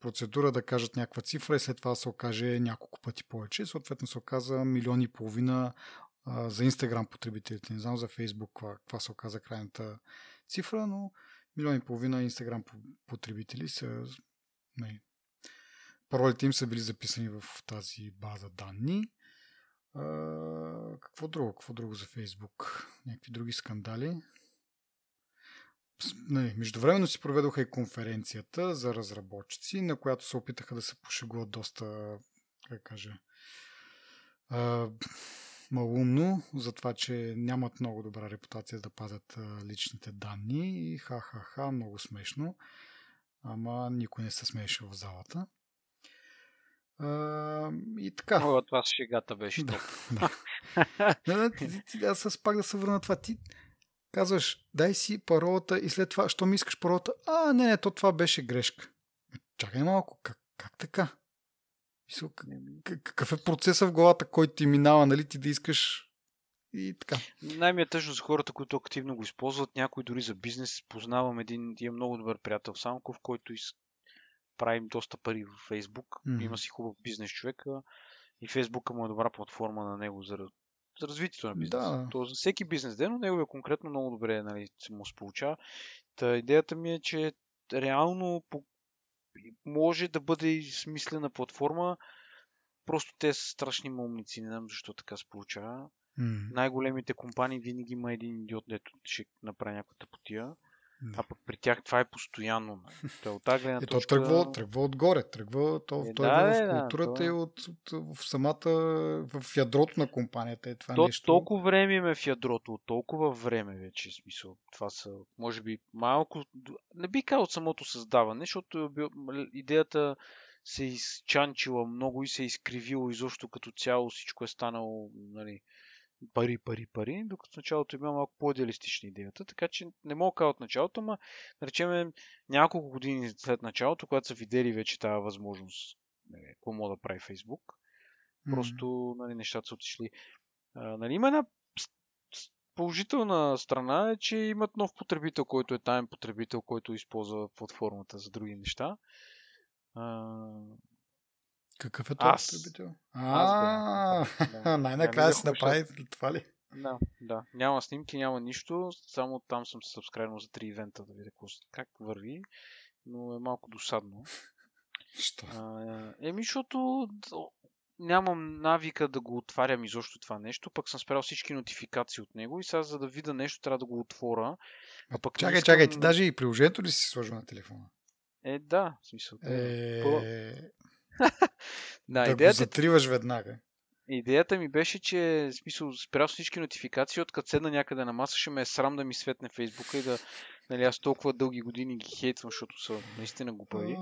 процедура да кажат някаква цифра и след това се окаже няколко пъти повече. Съответно се оказа милиони и половина а, за Instagram потребителите. Не знам за Facebook каква, каква се оказа крайната цифра, но милиони и половина Instagram потребители са не, паролите им са били записани в тази база данни. А, какво друго? Какво друго за Facebook? Някакви други скандали? Нали, междувременно си проведоха и конференцията за разработчици, на която се опитаха да се пошегуват доста, как кажа, а, малумно за това, че нямат много добра репутация да пазят личните данни и ха-ха-ха, много смешно. Ама никой не се смееше в залата. А, и така. О, това шегата беше. Да, да. ти, аз пак да се върна това. Ти казваш, дай си паролата и след това, що ми искаш паролата? А, не, не, то това беше грешка. Чакай малко, как, как така? Какъв е процесът в главата, който ти минава, нали, ти да искаш и така. Най-ми е тъжно за хората, които активно го използват. Някой дори за бизнес. Познавам един, е много добър приятел Самков, който из... прави доста пари в Фейсбук. Mm-hmm. Има си хубав бизнес човека и Фейсбука му е добра платформа на него за развитието на бизнеса. Да. То за всеки бизнес ден, но него е конкретно много добре нали, се му получава. Та идеята ми е, че реално по... може да бъде смислена платформа. Просто те са страшни умници. Не знам защо така се получава. Mm. Най-големите компании винаги има един идиот, дето ще направи някаква тъпотия. А пък при тях това е постоянно. Те от тази гледна е, точка... то тръгва, тръгва отгоре. Тръгва, то, е, той да, е в културата да, и от, от, от, в самата, в ядрото на компанията. Е това то, нещо. Толкова време има в ядрото, толкова време вече. Смисъл. Това са, може би, малко... Не би казал от самото създаване, защото идеята се е изчанчила много и се е изкривило изобщо като цяло всичко е станало нали, пари, пари, пари, докато в началото има малко по-идеалистична идеята, така че не мога да кажа от началото, но да речем няколко години след началото, когато са видели вече тази възможност, нали, какво мога да прави Фейсбук, просто нали, нещата са отишли. А, нали, има една положителна страна е, че имат нов потребител, който е таен потребител, който използва платформата за други неща. А, какъв е този потребител? А, най-накрая се направи това ли? Да, да. Няма снимки, няма нищо. Само там съм се сабскрайбнал за три ивента да видя как върви. Но е малко досадно. Що? еми, защото нямам навика да го отварям изобщо това нещо, пък съм спрял всички нотификации от него и сега за да видя нещо трябва да го отворя. А пък чакай, искам... чакай, ти даже и приложението ли си сложил на телефона? Е, да, в смисъл. Е... да, да идеята... го затриваш веднага. Идеята ми беше, че в смисъл, спрял всички нотификации, от като седна някъде на маса, ще ме е срам да ми светне Фейсбука и да, нали, аз толкова дълги години ги хейтвам, защото са наистина глупави.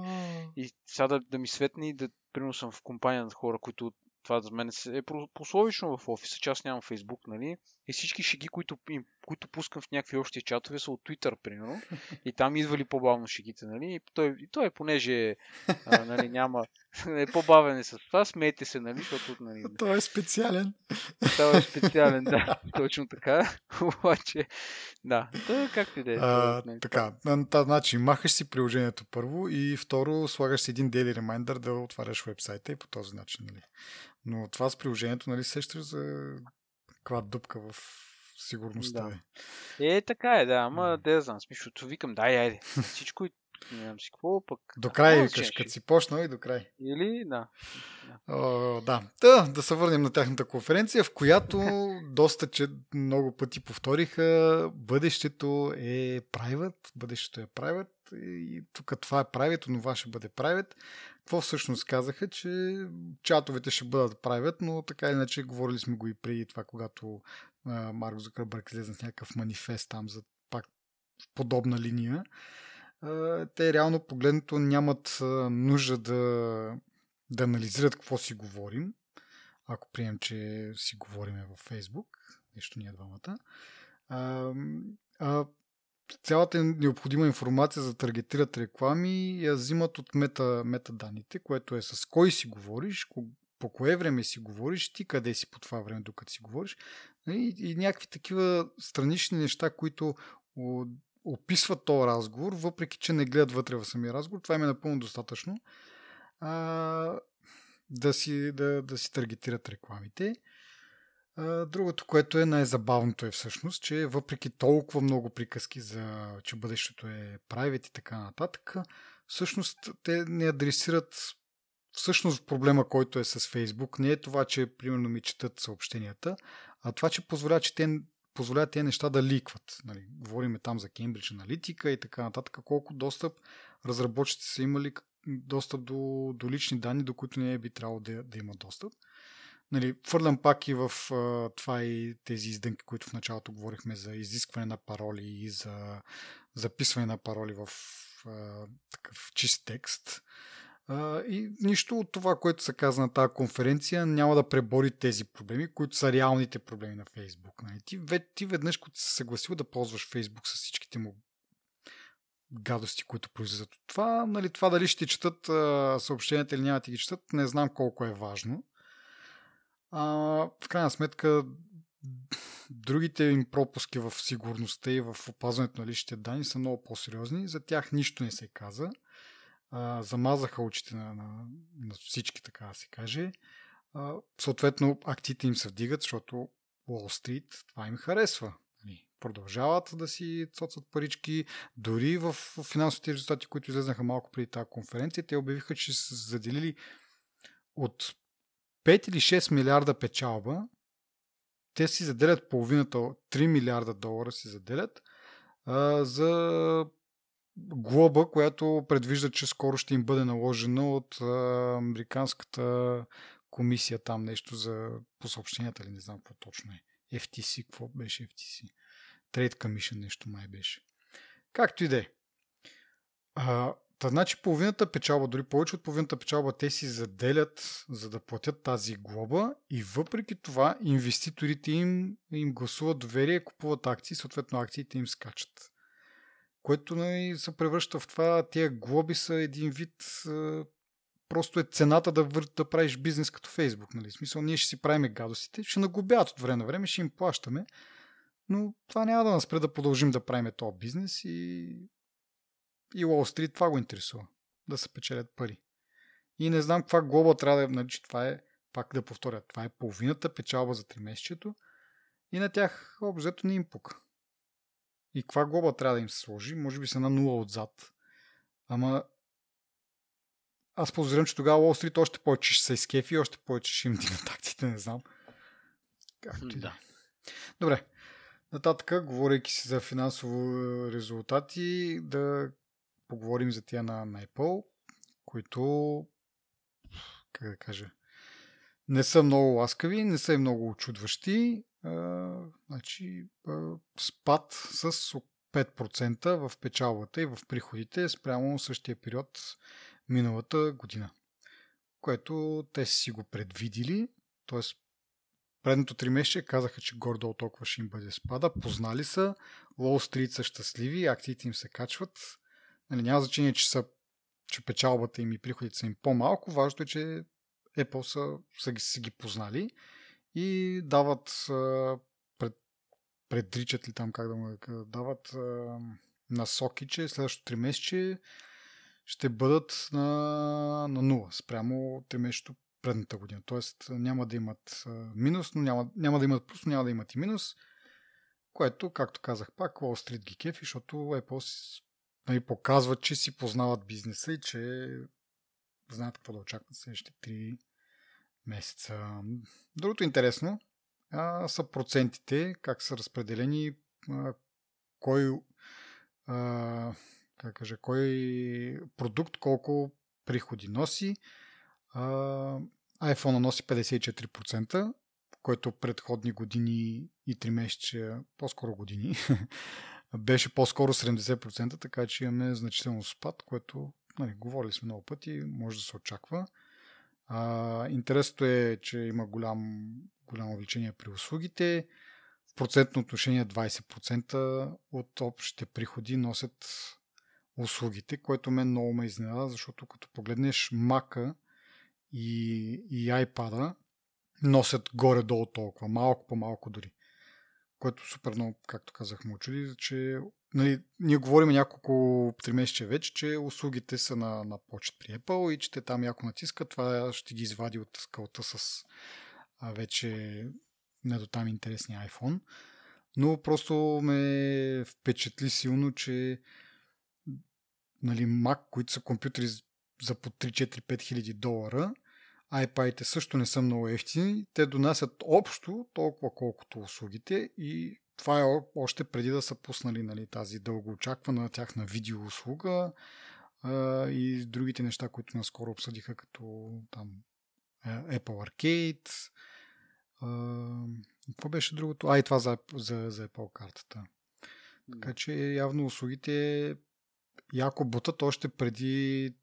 И сега да, да ми светне и да, примерно съм в компания на хора, които това за мен е пословично в офиса, че аз нямам Фейсбук, нали? И всички шеги, които, които пускам в някакви общи чатове, са от Twitter, примерно. И там идвали по-бавно шегите, нали? И той, и той понеже а, нали, няма... е по-бавен е с това, смейте се, нали? Защото, нали... Той е специален. Той е специален, да. Точно така. Обаче, да. Той както и да е. Нали, така, на значи махаш си приложението първо и второ слагаш си един daily reminder да отваряш вебсайта и по този начин, нали? Но това с приложението, нали, сещаш за каква дупка в сигурността да. е. Е, така е, да, ама да, да знам, смисълто викам, дай, айде, всичко не знам си какво, пък... До край викаш, като си почнал и до край. Или, да. Да. О, да. да. Да се върнем на тяхната конференция, в която доста че много пъти повториха, бъдещето е private, бъдещето е private и тук това е private, това ще бъде private. Какво всъщност казаха, че чатовете ще бъдат правят, но така иначе говорили сме го и преди това, когато Марк Зукърбърг излезе с някакъв манифест там за пак подобна линия. Те реално погледнато нямат нужда да, да анализират какво си говорим, ако прием, че си говориме във Фейсбук, нещо ние двамата. Цялата необходима информация за таргетират реклами я взимат от мета, метаданните, което е с кой си говориш, по кое време си говориш, ти къде си по това време, докато си говориш. И, и някакви такива странични неща, които описват този разговор, въпреки че не гледат вътре в самия разговор. Това им е напълно достатъчно. А, да, си, да, да си таргетират рекламите. Другото, което е най-забавното е всъщност, че въпреки толкова много приказки за, че бъдещето е private и така нататък, всъщност те не адресират всъщност проблема, който е с Фейсбук. Не е това, че примерно ми четат съобщенията, а това, че позволява, че те позволяват тези неща да ликват. Нали, говориме там за Кембридж аналитика и така нататък, колко достъп разработчици са имали достъп до, до лични данни, до които не би трябвало да, да има достъп. Нали, фърлям пак и в а, това и тези издънки, които в началото говорихме за изискване на пароли и за записване на пароли в а, такъв чист текст. А, и нищо от това, което се каза на тази конференция, няма да пребори тези проблеми, които са реалните проблеми на Фейсбук. Нали? Ти, ти веднъж, като се съгласил да ползваш Фейсбук с всичките му гадости, които произлизат от това, нали, това дали ще четат съобщенията или няма да ги четат, не знам колко е важно. А, в крайна сметка, другите им пропуски в сигурността и в опазването на личните данни са много по-сериозни. За тях нищо не се каза. А, замазаха очите на, на, на всички, така да се каже. А, съответно, акциите им се вдигат, защото Wall Street това им харесва. Нали, продължават да си цоцат парички. Дори в финансовите резултати, които излезнаха малко преди тази конференция, те обявиха, че са заделили от 5 или 6 милиарда печалба, те си заделят половината, 3 милиарда долара си заделят а, за глоба, която предвижда, че скоро ще им бъде наложена от американската комисия там нещо за по съобщенията или не знам какво точно е. FTC, какво беше FTC? Trade Commission нещо май беше. Както и да е. Та значи половината печалба, дори повече от половината печалба, те си заделят за да платят тази глоба и въпреки това инвеститорите им, им гласуват доверие, купуват акции, съответно акциите им скачат. Което нали, се превръща в това, тия глоби са един вид просто е цената да, вър... да правиш бизнес като Фейсбук. Нали? В смисъл, ние ще си правиме гадостите, ще нагубяват от време на време, ще им плащаме, но това няма да нас спре да продължим да правиме този бизнес и и Уолл Стрит това го интересува. Да се печелят пари. И не знам каква глоба трябва да е, нали, че това е, пак да повторя, това е половината печалба за 3 месечето и на тях обзето не им пука. И каква глоба трябва да им се сложи? Може би са на нула отзад. Ама аз подозирам, че тогава Уолл Стрит още повече ще се изкефи, още повече ще им дигнат акциите, не знам. Както и да. Добре. Нататък, говорейки си за финансово резултати, да поговорим за тия на, на Apple, които, как да кажа, не са много ласкави, не са и много очудващи. Значи, спад с 5% в печалбата и в приходите спрямо същия период миналата година. Което те си го предвидили, т.е. предното три месеца казаха, че гордо толкова ще им бъде спада, познали са, Wall Street са щастливи, акциите им се качват, Нали, няма значение, че, са, че печалбата им и приходите са им по-малко. Важното е, че Apple са, са, са ги познали и дават пред, предричат ли там как да му дават насоки, че следващото 3 месече ще бъдат на, на 0 спрямо 3 месечето предната година. Тоест няма да имат минус, но няма, няма да имат плюс, но няма да имат и минус, което, както казах пак, Wall Street ги кефи, защото Apple нали, показват, че си познават бизнеса и че знаят какво да очакват следващите 3 месеца. Другото интересно а, са процентите, как са разпределени, а, кой, а, как кажа, кой продукт колко приходи носи. IPhone носи 54%, който предходни години и 3 месеца, по-скоро години, беше по-скоро 70%, така че имаме значително спад, което нали, говорили сме много пъти, може да се очаква. Интересното е, че има голям, голямо увеличение при услугите. В процентно отношение 20% от общите приходи носят услугите, което мен много ме изненада, защото като погледнеш Мака и, и iPad носят горе-долу толкова, малко по-малко дори което супер много, както казах, му очуди, че нали, ние говорим няколко месеца вече, че услугите са на, на почет при Apple и че те там яко натискат, това ще ги извади от скалта с а, вече не до там интересния iPhone. Но просто ме впечатли силно, че нали, Mac, които са компютри за по 3-4-5 хиляди долара, iPad-ите също не са много ефтини. Те донасят общо толкова колкото услугите и това е още преди да са пуснали нали, тази дългоочаквана тяхна видеоуслуга а, и другите неща, които наскоро обсъдиха, като там Apple Arcade. А, какво беше другото? А, и това за, за, за Apple картата. Така че явно услугите яко бутат още преди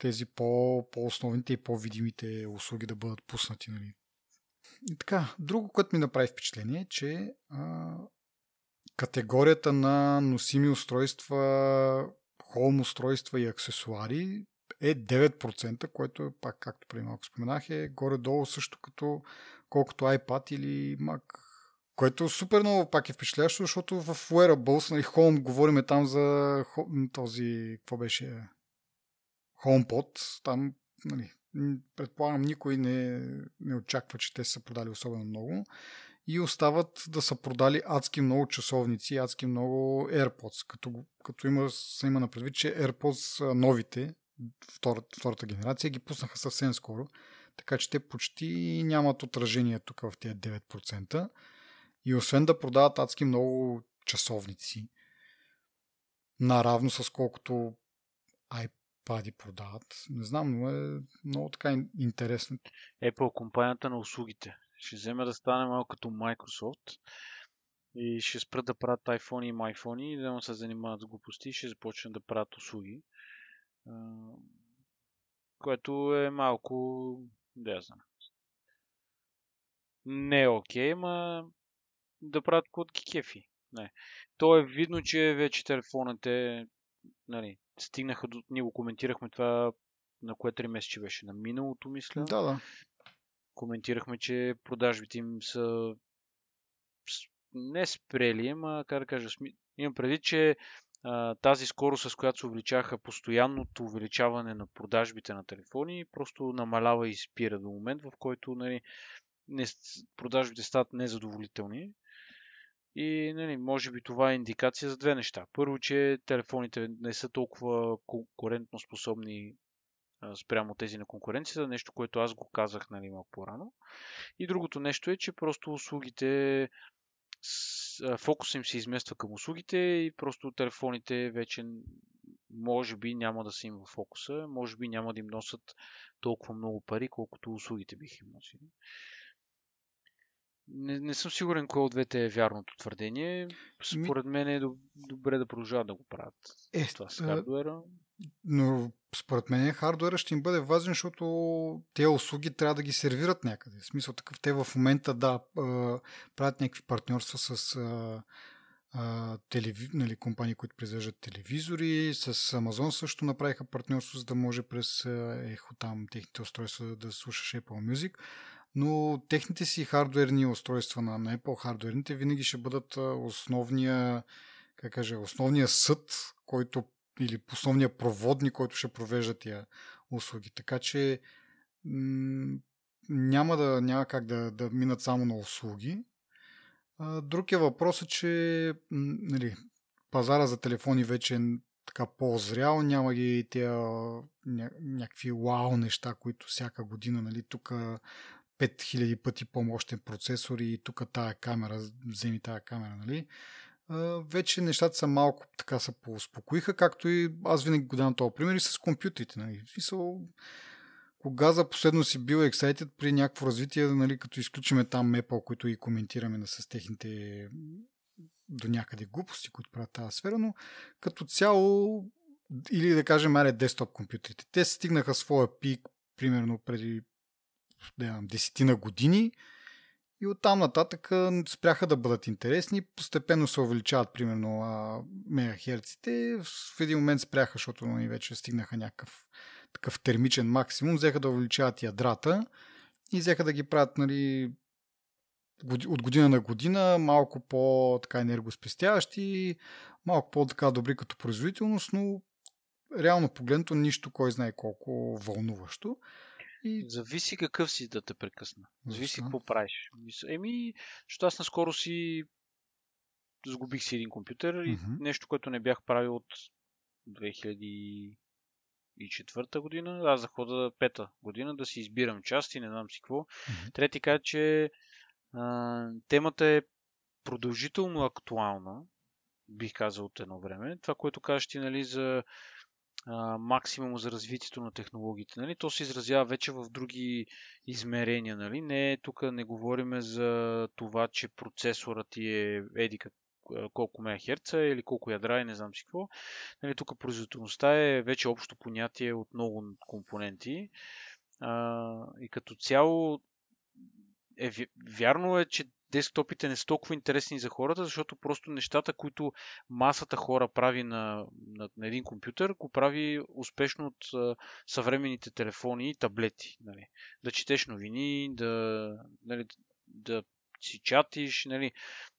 тези по, по-основните и по-видимите услуги да бъдат пуснати. Нали. И така, друго, което ми направи впечатление е, че а, категорията на носими устройства, холм устройства и аксесуари е 9%, което пак, както преди малко споменах, е горе-долу също като колкото iPad или Mac. Което супер много пак е впечатляващо, защото в Wearables, нали, Home, говориме там за този, какво беше, HomePod, там, нали, предполагам, никой не, не очаква, че те са продали особено много. И остават да са продали адски много часовници, адски много AirPods, като, като има, са има на предвид, че AirPods новите, втората, втората генерация, ги пуснаха съвсем скоро, така че те почти нямат отражение тук в тези 9%. И освен да продават адски много часовници, наравно с колкото iPad продават, не знам, но е много така интересно. Apple компанията на услугите. Ще вземе да стане малко като Microsoft и ще спрат да правят iPhone и iPhone и да се занимават с глупости и ще започнат да правят услуги. Което е малко, да знам. Не е окей, ма да правят код кефи. Не. То е видно, че вече телефоните нали, стигнаха до... Ние го коментирахме това на кое 3 месече беше? На миналото, мисля. Да, да коментирахме, че продажбите им са не спрели, ама как да кажа, имам преди, че а, тази скорост, с която се увеличаха постоянното увеличаване на продажбите на телефони, просто намалява и спира до момент, в който нали, не, продажбите стават незадоволителни. И нали, може би това е индикация за две неща. Първо, че телефоните не са толкова конкурентно способни спрямо тези на конкуренцията, нещо, което аз го казах нали, малко по-рано. И другото нещо е, че просто услугите, фокусът им се измества към услугите и просто телефоните вече може би няма да са им в фокуса, може би няма да им носят толкова много пари, колкото услугите бих им носили. Не, не съм сигурен кое от двете е вярното твърдение. Според мен е добре да продължават да го правят. Е, това с хардуера. Но според мен хардуера ще им бъде важен, защото тези услуги трябва да ги сервират някъде. В смисъл такъв, те в момента да правят някакви партньорства с телеви... нали, компании, които произвеждат телевизори. С Amazon също направиха партньорство, за да може през ехо там техните устройства да слушаш Apple Music. Но техните си хардуерни устройства на, на Apple хардуерните винаги ще бъдат основния, как кажа, основния съд, който или основния проводник, който ще провежда тия услуги. Така че м- няма, да, няма как да, да минат само на услуги. Другия въпрос е, че нали, пазара за телефони вече е така по-зрял, няма ги тия ня- някакви вау неща, които всяка година, нали, тук 5000 пъти по-мощен процесор и тук тая камера, вземи тая камера, нали вече нещата са малко така се поуспокоиха, както и аз винаги го давам този пример и с компютрите. Нали. Смисъл, кога за последно си бил excited при някакво развитие, нали, като изключиме там Apple, които и коментираме на с техните до някъде глупости, които правят тази сфера, но като цяло или да кажем, аре, десктоп компютрите. Те стигнаха своя пик примерно преди да, десетина години и оттам нататък спряха да бъдат интересни. Постепенно се увеличават, примерно, мегахерците. В един момент спряха, защото нали, вече стигнаха някакъв такъв термичен максимум. Взеха да увеличават ядрата и взеха да ги правят нали, от година на година малко по-така енергоспестяващи, малко по-така добри като производителност, но реално погледнато нищо кой знае колко вълнуващо. И... Зависи какъв си да те прекъсна. Зависи какво правиш. Еми, защото аз наскоро си сгубих си един компютър и mm-hmm. нещо, което не бях правил от 2004 година, аз захода пета година да си избирам части, не знам си какво. Mm-hmm. Трети каза, че а, темата е продължително актуална, бих казал от едно време. Това, което кажеш ти, нали, за максимум за развитието на технологиите. Нали? То се изразява вече в други измерения. Нали? Не, тук не говорим за това, че процесорът ти е еди колко мегахерца или колко ядра и не знам си какво. Нали, тук производителността е вече общо понятие от много компоненти. А, и като цяло е, вярно е, че десктопите не са толкова интересни за хората, защото просто нещата, които масата хора прави на, на, на един компютър, го прави успешно от а, съвременните телефони и таблети. Нали. Да четеш новини, да, нали, да си чатиш, нали,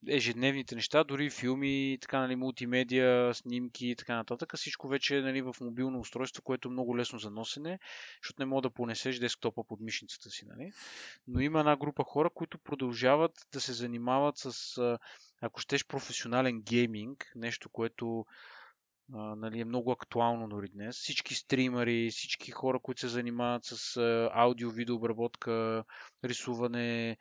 ежедневните неща, дори филми, така, нали, мултимедия, снимки и така нататък. Всичко вече е нали, в мобилно устройство, което е много лесно за носене, защото не мога да понесеш десктопа под мишницата си. Нали. Но има една група хора, които продължават да се занимават с, ако щеш, професионален гейминг, нещо, което нали, е много актуално дори днес. Всички стримари, всички хора, които се занимават с аудио, видеообработка, рисуване,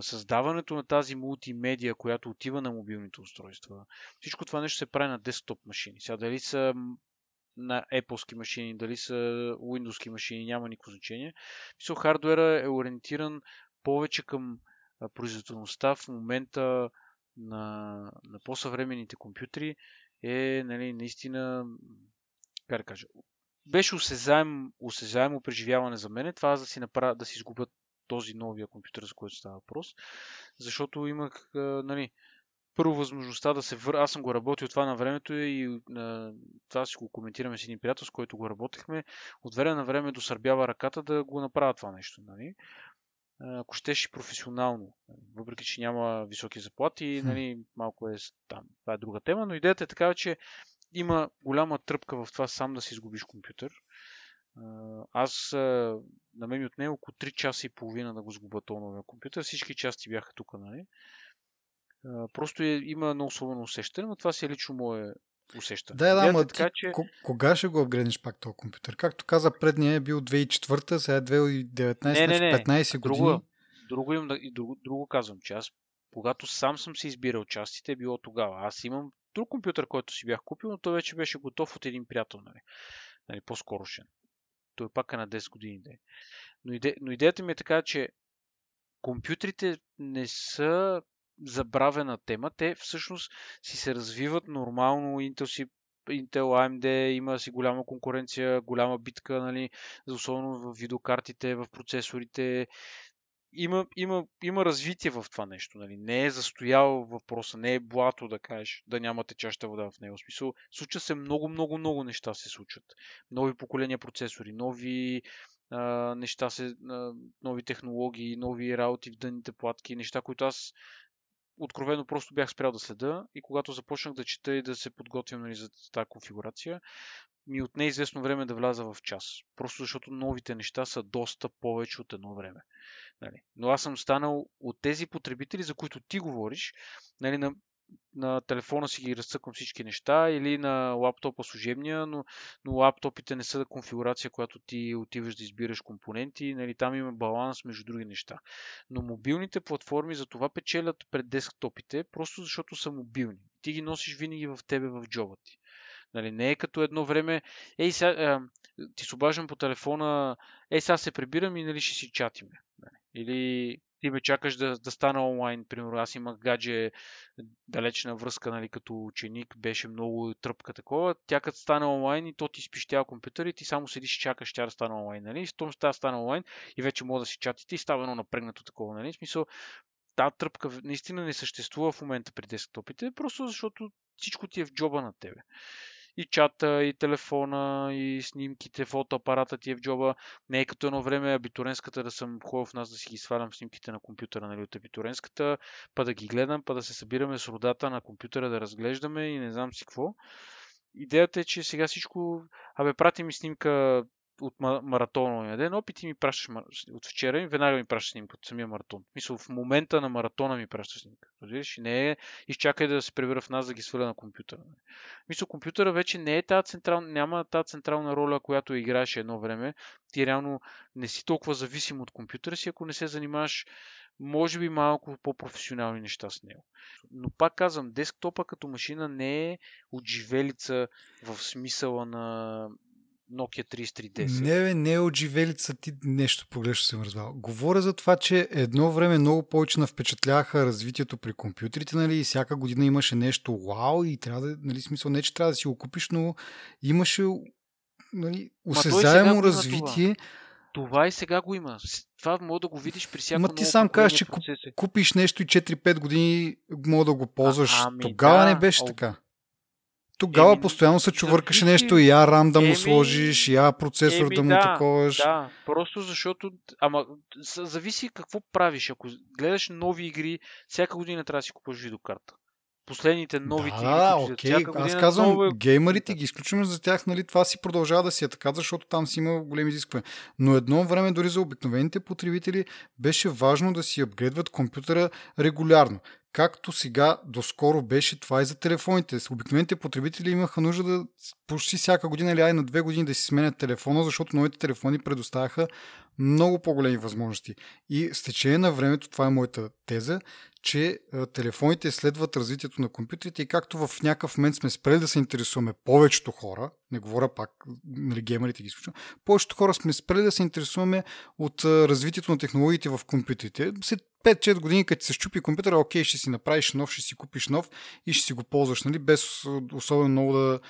създаването на тази мултимедия, която отива на мобилните устройства. Всичко това нещо се прави на десктоп машини. Сега дали са на Apple машини, дали са Windows машини, няма никакво значение. Мисля, хардуера е ориентиран повече към производителността в момента на, на по-съвременните компютри е нали, наистина, как да кажа, беше осезаем, осезаемо преживяване за мен, това да си, направя, да си изгубя този новия компютър, за който става въпрос. Защото имах, нали, първо възможността да се върна. Аз съм го работил това на времето и а, това си го коментираме с един приятел, с който го работехме. От време на време досърбява ръката да го направя това нещо. Нали? Ако щеше професионално. Нали? Въпреки, че няма високи заплати, нали, малко е там. Това е друга тема, но идеята е такава, че има голяма тръпка в това сам да си изгубиш компютър. Аз на мен ми отне около 3 часа и половина да го сгуба този новия компютър. Всички части бяха тук, нали? Просто е, има едно особено усещане, но това си е лично мое усещане. Да, да, ама така, че... кога ще го апгрейдиш пак този компютър? Както каза, предния е бил 2004, сега е 2019, не, не, не. 15 друго, години. Друго, имам, друго, друго казвам, че аз когато сам съм си избирал частите, е било тогава. Аз имам друг компютър, който си бях купил, но той вече беше готов от един приятел, нали, нали по-скорошен. Той пак е на 10 години. Е. Но, иде, но идеята ми е така, че компютрите не са забравена тема. Те всъщност си се развиват нормално. Intel си Intel, AMD има си голяма конкуренция, голяма битка, нали, особено в видеокартите, в процесорите. Има, има, има развитие в това нещо. Нали. Не е застоял въпроса, не е блато да кажеш, да няма течаща вода в него. Смисъл, случва се много, много, много неща се случват. Нови поколения процесори, нови а, неща се, а, нови технологии, нови работи в дъните платки, неща, които аз откровено просто бях спрял да следа и когато започнах да чета и да се подготвям нали, за тази конфигурация, ми от неизвестно време да вляза в час. Просто защото новите неща са доста повече от едно време. Нали. Но аз съм станал от тези потребители, за които ти говориш, нали, на на телефона си ги разцъквам всички неща или на лаптопа служебния, но, но лаптопите не са конфигурация, която ти отиваш да избираш компоненти. Нали, там има баланс между други неща. Но мобилните платформи за това печелят пред десктопите, просто защото са мобилни. Ти ги носиш винаги в тебе в джоба ти. Нали, не е като едно време, ей, сега, е, ти се обаждам по телефона, ей, сега се прибирам и нали ще си чатиме. Нали. Или ти ме чакаш да, да стана онлайн. Примерно аз имах гадже далечна връзка, нали, като ученик, беше много тръпка такова. Тя като стане онлайн и то ти спищява компютър и ти само седиш и чакаш тя да стане онлайн. Нали? Щом ще стане онлайн и вече мога да си чатите и става едно напрегнато такова. Нали? В смисъл, тази тръпка наистина не съществува в момента при десктопите, просто защото всичко ти е в джоба на тебе и чата, и телефона, и снимките, фотоапарата ти е в джоба. Не е като едно време абитуренската да съм ходил в нас да си ги свалям снимките на компютъра нали, от абитуренската, па да ги гледам, па да се събираме с родата на компютъра да разглеждаме и не знам си какво. Идеята е, че сега всичко... Абе, прати ми снимка от маратоновия ден, опити ми пращаш от вчера и веднага ми пращаш снимка от самия маратон. Мисля, в момента на маратона ми пращаш снимка. Разбираш? Не е изчакай да се прибера в нас да ги сваля на компютъра. Мисля, компютъра вече не е тази централна, няма тази централна роля, която играеше едно време. Ти реално не си толкова зависим от компютъра си, ако не се занимаваш може би малко по-професионални неща с него. Но пак казвам, десктопа като машина не е отживелица в смисъла на Nokia 3310. Не, бе, не е от живелица ти нещо погрешно съм разбрал. Говоря за това, че едно време много повече впечатляваха развитието при компютрите, нали, и всяка година имаше нещо вау и трябва да, нали, смисъл не, че трябва да си го купиш, но имаше нали, осезаемо развитие. Това. и сега го има. Това мога да го видиш при всяко Ма ти сам казваш, че процеси. купиш нещо и 4-5 години мога да го ползваш. А, ами, Тогава да, не беше така. Тогава еми, постоянно се чувъркаше зависи... нещо, я рам да му еми, сложиш, я процесор еми, да му да, таковаш. Да, просто защото, ама зависи какво правиш. Ако гледаш нови игри, всяка година трябва да си купиш видеокарта последните новите да, игри. окей. Година, Аз казвам, нова... геймерите ги изключваме за тях, нали, това си продължава да си е така, защото там си има големи изисквания. Но едно време дори за обикновените потребители беше важно да си апгрейдват компютъра регулярно. Както сега доскоро беше това и за телефоните. С обикновените потребители имаха нужда да почти всяка година или ай на две години да си сменят телефона, защото новите телефони предоставяха много по-големи възможности. И с течение на времето, това е моята теза, че телефоните следват развитието на компютрите и както в някакъв момент сме спрели да се интересуваме повечето хора, не говоря пак, нали, геймерите ги изключвам, повечето хора сме спрели да се интересуваме от развитието на технологиите в компютрите. След 5-4 години, като се щупи компютъра, окей, ще си направиш нов, ще си купиш нов и ще си го ползваш, нали, без особено много да,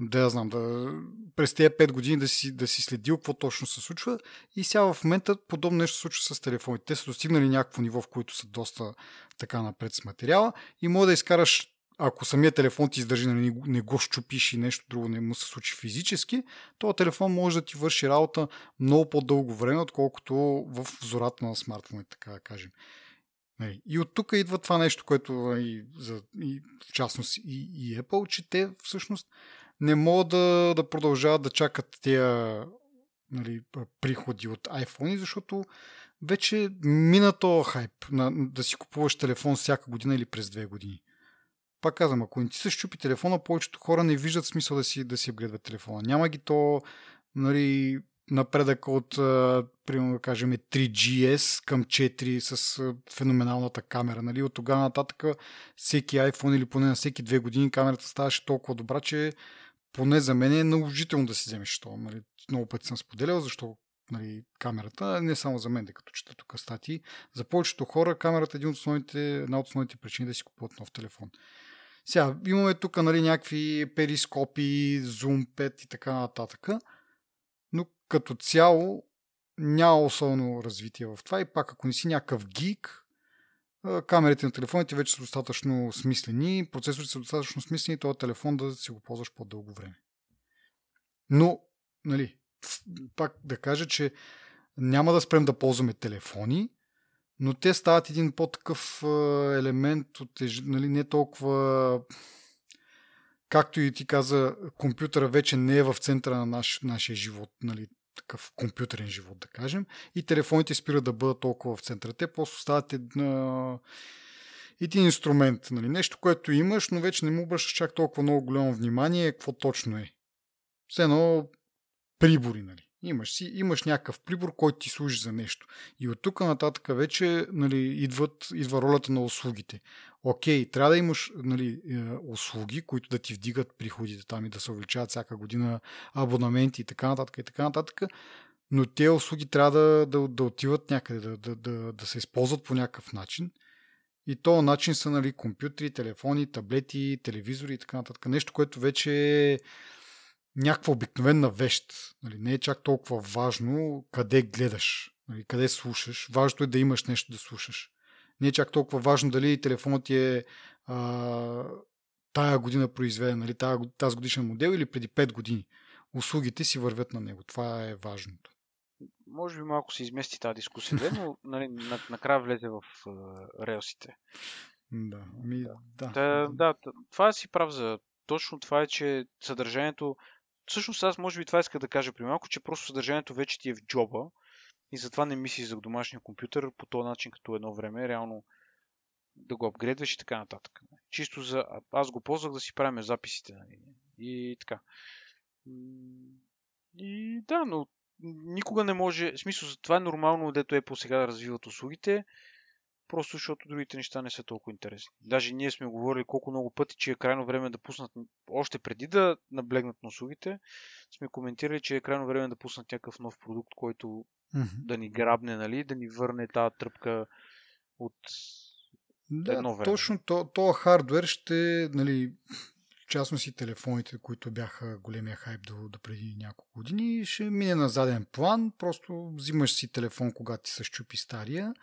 да я знам, да, през тези 5 години да си, да си следил какво точно се случва. И сега в момента подобно нещо се случва с телефоните. Те са достигнали някакво ниво, в което са доста така напред с материала и може да изкараш ако самият телефон ти издържи, нали, не го щупиш и нещо друго не му се случи физически, този телефон може да ти върши работа много по-дълго време, отколкото в зората на смартфоните, така да кажем. Нали, и от тук идва това нещо, което и, за, и в частност и, и Apple, че те всъщност не могат да, да продължават да чакат тези нали, приходи от iPhone, защото вече мина този хайп на, да си купуваш телефон всяка година или през две години. Пак казвам, ако не ти се щупи телефона, повечето хора не виждат смисъл да си, да си апгрейдват телефона. Няма ги то нали, напредък от, примерно да кажем, 3GS към 4 с феноменалната камера. Нали? От тогава нататък всеки iPhone или поне на всеки две години камерата ставаше толкова добра, че поне за мен е наложително да си вземеш то. Нали? Много пъти съм споделял, защо нали, камерата, не само за мен, като чета тук статии. За повечето хора камерата е един от основните, една от основните причини да си купуват нов телефон. Сега, имаме тук нали, някакви перископи, зум 5 и така нататък, но като цяло няма особено развитие в това и пак ако не си някакъв гик, камерите на телефоните вече са достатъчно смислени, процесорите са достатъчно смислени този телефон да си го ползваш по-дълго време. Но, нали, пак да кажа, че няма да спрем да ползваме телефони, но те стават един по-такъв елемент от, нали, не толкова както и ти каза, компютъра вече не е в центъра на наш, нашия живот, нали, такъв компютърен живот, да кажем, и телефоните спират да бъдат толкова в центъра. Те просто стават една, един инструмент, нали, нещо, което имаш, но вече не му обръщаш чак толкова много голямо внимание, какво точно е. Все едно прибори, нали. Имаш, си, имаш някакъв прибор, който ти служи за нещо. И от тук нататък вече нали, идват, идва ролята на услугите. Окей, трябва да имаш нали, е, услуги, които да ти вдигат приходите там и да се увеличават всяка година абонаменти и така нататък и така нататък. Но тези услуги трябва да, да, да отиват някъде, да, да, да, да се използват по някакъв начин. И то начин са нали, компютри, телефони, таблети, телевизори и така нататък. Нещо, което вече е някаква обикновена вещ. Нали, не е чак толкова важно къде гледаш, нали, къде слушаш. Важното е да имаш нещо да слушаш. Не е чак толкова важно дали телефонът ти е а, тая година произведен, нали, тази годишен модел или преди 5 години. Услугите си вървят на него. Това е важното. Може би малко се измести тази дискусия, но нали, накрая влезе в uh, релсите. Да, ми, да. Да, да, да, това си прав за точно това е, че съдържанието всъщност аз може би това иска да кажа при малко, че просто съдържанието вече ти е в джоба и затова не мислиш за домашния компютър по този начин, като едно време, реално да го апгрейдваш и така нататък. Чисто за... Аз го ползвах да си правим записите. Нали? И така. И да, но никога не може... В смисъл, това е нормално, дето по сега да развиват услугите просто защото другите неща не са толкова интересни. Даже ние сме говорили колко много пъти, че е крайно време да пуснат, още преди да наблегнат на услугите, сме коментирали, че е крайно време да пуснат някакъв нов продукт, който mm-hmm. да ни грабне, нали, да ни върне тази тръпка от да, едно време. Точно то, то хардвер ще, нали, частност и телефоните, които бяха големия хайп до, до преди няколко години, ще мине на заден план. Просто взимаш си телефон, когато ти се щупи стария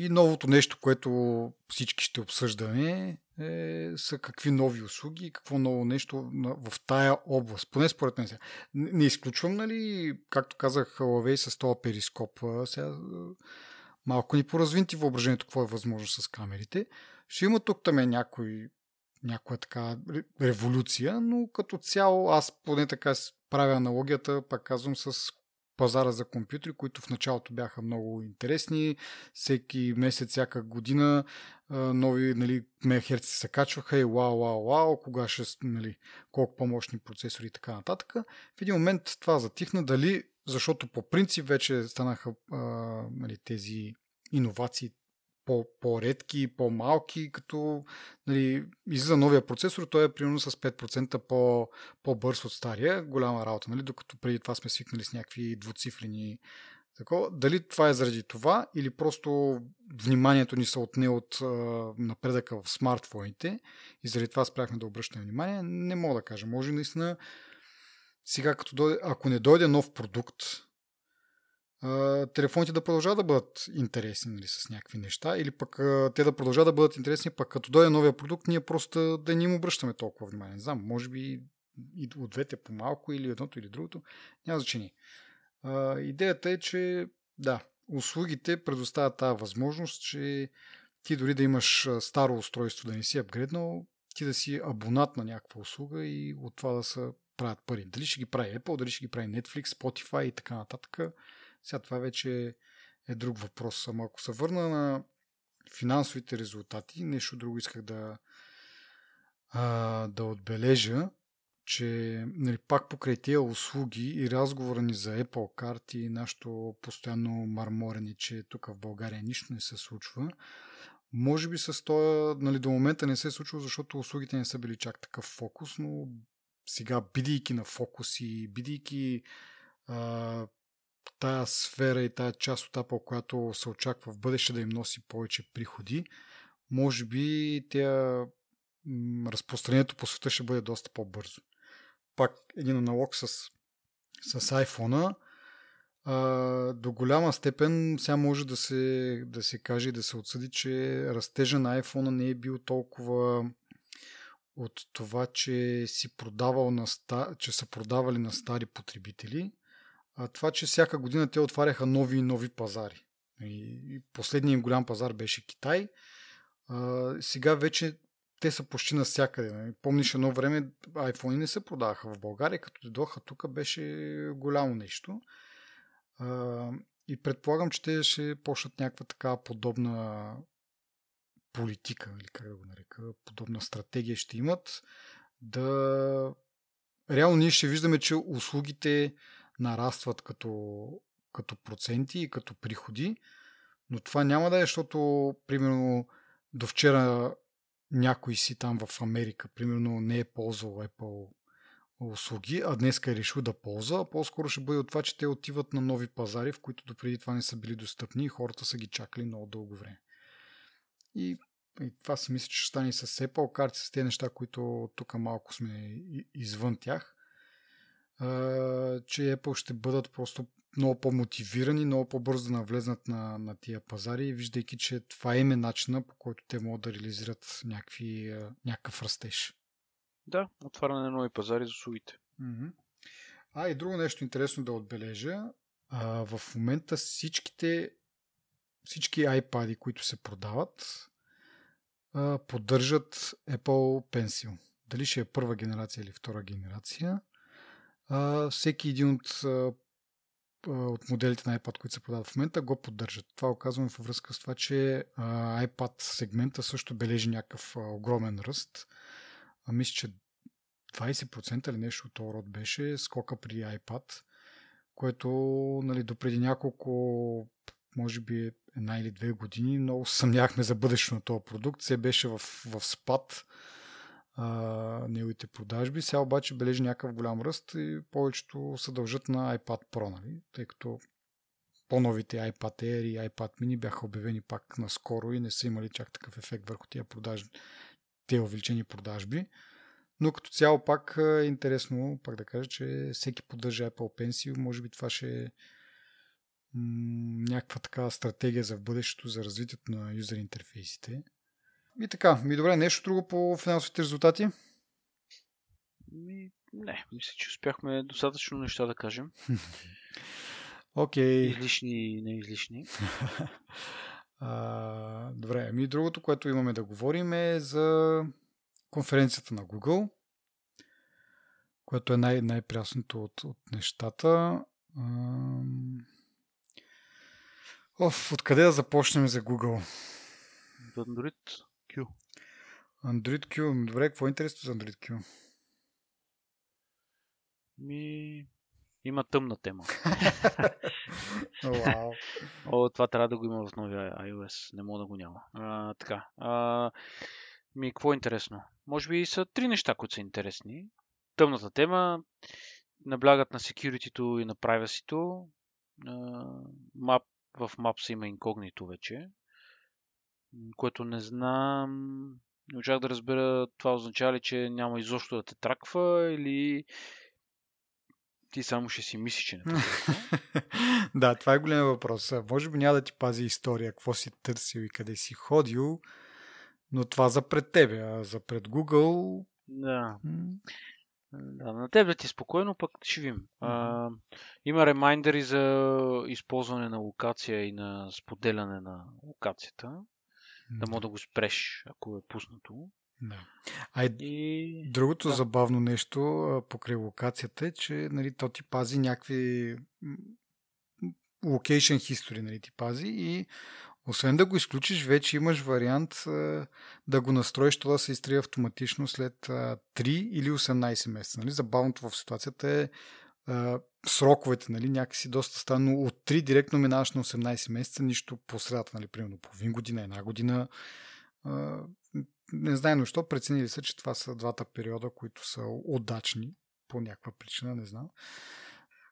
И новото нещо, което всички ще обсъждаме, е, са какви нови услуги и какво ново нещо в тая област. Поне според мен. Не, не изключвам, нали, както казах, Huawei с този перископ. Сега, малко ни поразвинти въображението какво е възможно с камерите. Ще има тук там е някой, някоя така революция, но като цяло аз поне така правя аналогията, пак казвам, с пазара за компютри, които в началото бяха много интересни. Всеки месец, всяка година нови нали, мегахерци се качваха и вау, вау, вау, кога ще, нали, колко по-мощни процесори и така нататък. В един момент това затихна. Дали, защото по принцип вече станаха а, нали, тези иновации по-редки, по-малки, като нали, излиза новия процесор, той е примерно с 5% по, по-бърз от стария, голяма работа, нали, докато преди това сме свикнали с някакви двуцифрени такова. Дали това е заради това или просто вниманието ни се отне от а, напредъка в смартфоните и заради това спряхме да обръщаме внимание, не мога да кажа. Може наистина сега като дойде, ако не дойде нов продукт, телефоните да продължават да бъдат интересни нали, с някакви неща, или пък те да продължават да бъдат интересни, пък като дойде новия продукт, ние просто да не им обръщаме толкова внимание. Не знам, може би и от двете по-малко, или едното, или другото, няма значение. А, идеята е, че да, услугите предоставят тази възможност, че ти дори да имаш старо устройство, да не си апгрейднал, ти да си абонат на някаква услуга и от това да се правят пари. Дали ще ги прави Apple, дали ще ги прави Netflix, Spotify и така нататък сега това вече е друг въпрос. Ама ако се върна на финансовите резултати, нещо друго исках да, а, да отбележа, че нали, пак покрай тия услуги и разговора ни за Apple карти, нашето постоянно марморене, че тук в България нищо не се случва, може би с това нали, до момента не се е случва, защото услугите не са били чак такъв фокус, но сега, бидейки на фокус и бидейки а, тая сфера и тая част от Apple, която се очаква в бъдеще да им носи повече приходи, може би тя разпространението по света ще бъде доста по-бързо. Пак един аналог с, с iPhone-а. А, до голяма степен сега може да се, да се каже и да се отсъди, че растежа на iPhone не е бил толкова от това, че си продавал на ста, че са продавали на стари потребители, а, това, че всяка година те отваряха нови и нови пазари. И последният голям пазар беше Китай. А, сега вече те са почти навсякъде. Нали? Помниш едно време iPhone не се продаваха в България, като дойдоха тук беше голямо нещо. А, и предполагам, че те ще почнат някаква такава подобна политика, или как да го нарека, подобна стратегия ще имат, да реално ние ще виждаме, че услугите нарастват като, като проценти и като приходи, но това няма да е, защото, примерно, до вчера някой си там в Америка, примерно, не е ползвал Apple услуги, а днес е решил да ползва, а по-скоро ще бъде от това, че те отиват на нови пазари, в които допреди това не са били достъпни и хората са ги чакали много дълго време. И, и това си мисля, че ще стане с Apple карти, с тези неща, които тук малко сме извън тях че Apple ще бъдат просто много по-мотивирани, много по-бързо да навлезнат на, на тия пазари, виждайки, че това е начина по който те могат да реализират някакви, някакъв растеж. Да, отваряне на нови пазари за услугите. А и друго нещо интересно да отбележа. А, в момента всичките всички iPad, които се продават, а, поддържат Apple Pencil. Дали ще е първа генерация или втора генерация, всеки един от, от моделите на iPad, които се продават в момента, го поддържат. Това оказваме във връзка с това, че iPad сегмента също бележи някакъв огромен ръст. А, мисля, че 20% или нещо от този род беше скока при iPad, което нали, допреди няколко, може би една или две години, много съмняхме за бъдещето на този продукт. Се беше в, в спад а, неговите продажби. Сега обаче бележи някакъв голям ръст и повечето се дължат на iPad Pro, нали? тъй като по-новите iPad Air и iPad mini бяха обявени пак наскоро и не са имали чак такъв ефект върху тия продажби, тези увеличени продажби. Но като цяло пак е интересно, пак да кажа, че всеки поддържа Apple Pencil. Може би това ще някаква така стратегия за бъдещето за развитието на юзер интерфейсите. И така, ми добре, нещо друго по финансовите резултати? Ми, не, мисля, че успяхме достатъчно неща да кажем. Окей. Okay. Излишни и неизлишни. а, добре, ами другото, което имаме да говорим е за конференцията на Google, което е най- най-прясното от, от нещата. Оф, откъде да започнем за Google? Android Q. Android Q. Добре, какво е интересно за Android Q? Ми... Има тъмна тема. Вау. О, това трябва да го има в новия iOS. Не мога да го няма. А, така. А, ми, какво е интересно? Може би са три неща, които са интересни. Тъмната тема, наблягат на security и на privacy-то. Map, в Maps има инкогнито вече, което не знам. Не очах да разбера това означава ли, че няма изобщо да те траква или ти само ще си мислиш, че не Да, това е голям въпрос. Може би няма да ти пази история, какво си търсил и къде си ходил, но това за пред тебе, а за пред Google... Да. Да, на теб да ти е спокойно, пък ще видим. А, има ремайндери за използване на локация и на споделяне на локацията. Да, да мога да го спреш, ако е пуснато. Да. А и... другото да. забавно нещо покрай локацията е, че нали, то ти пази някакви location history, нали, ти пази и освен да го изключиш, вече имаш вариант да го настроиш, то да се изтрие автоматично след 3 или 18 месеца. Нали? Забавното в ситуацията е сроковете, нали, някакси доста странно. От 3 директно минаваш на 18 месеца, нищо по средата, нали, примерно половин година, една година. не знам защо, преценили са, че това са двата периода, които са удачни по някаква причина, не знам.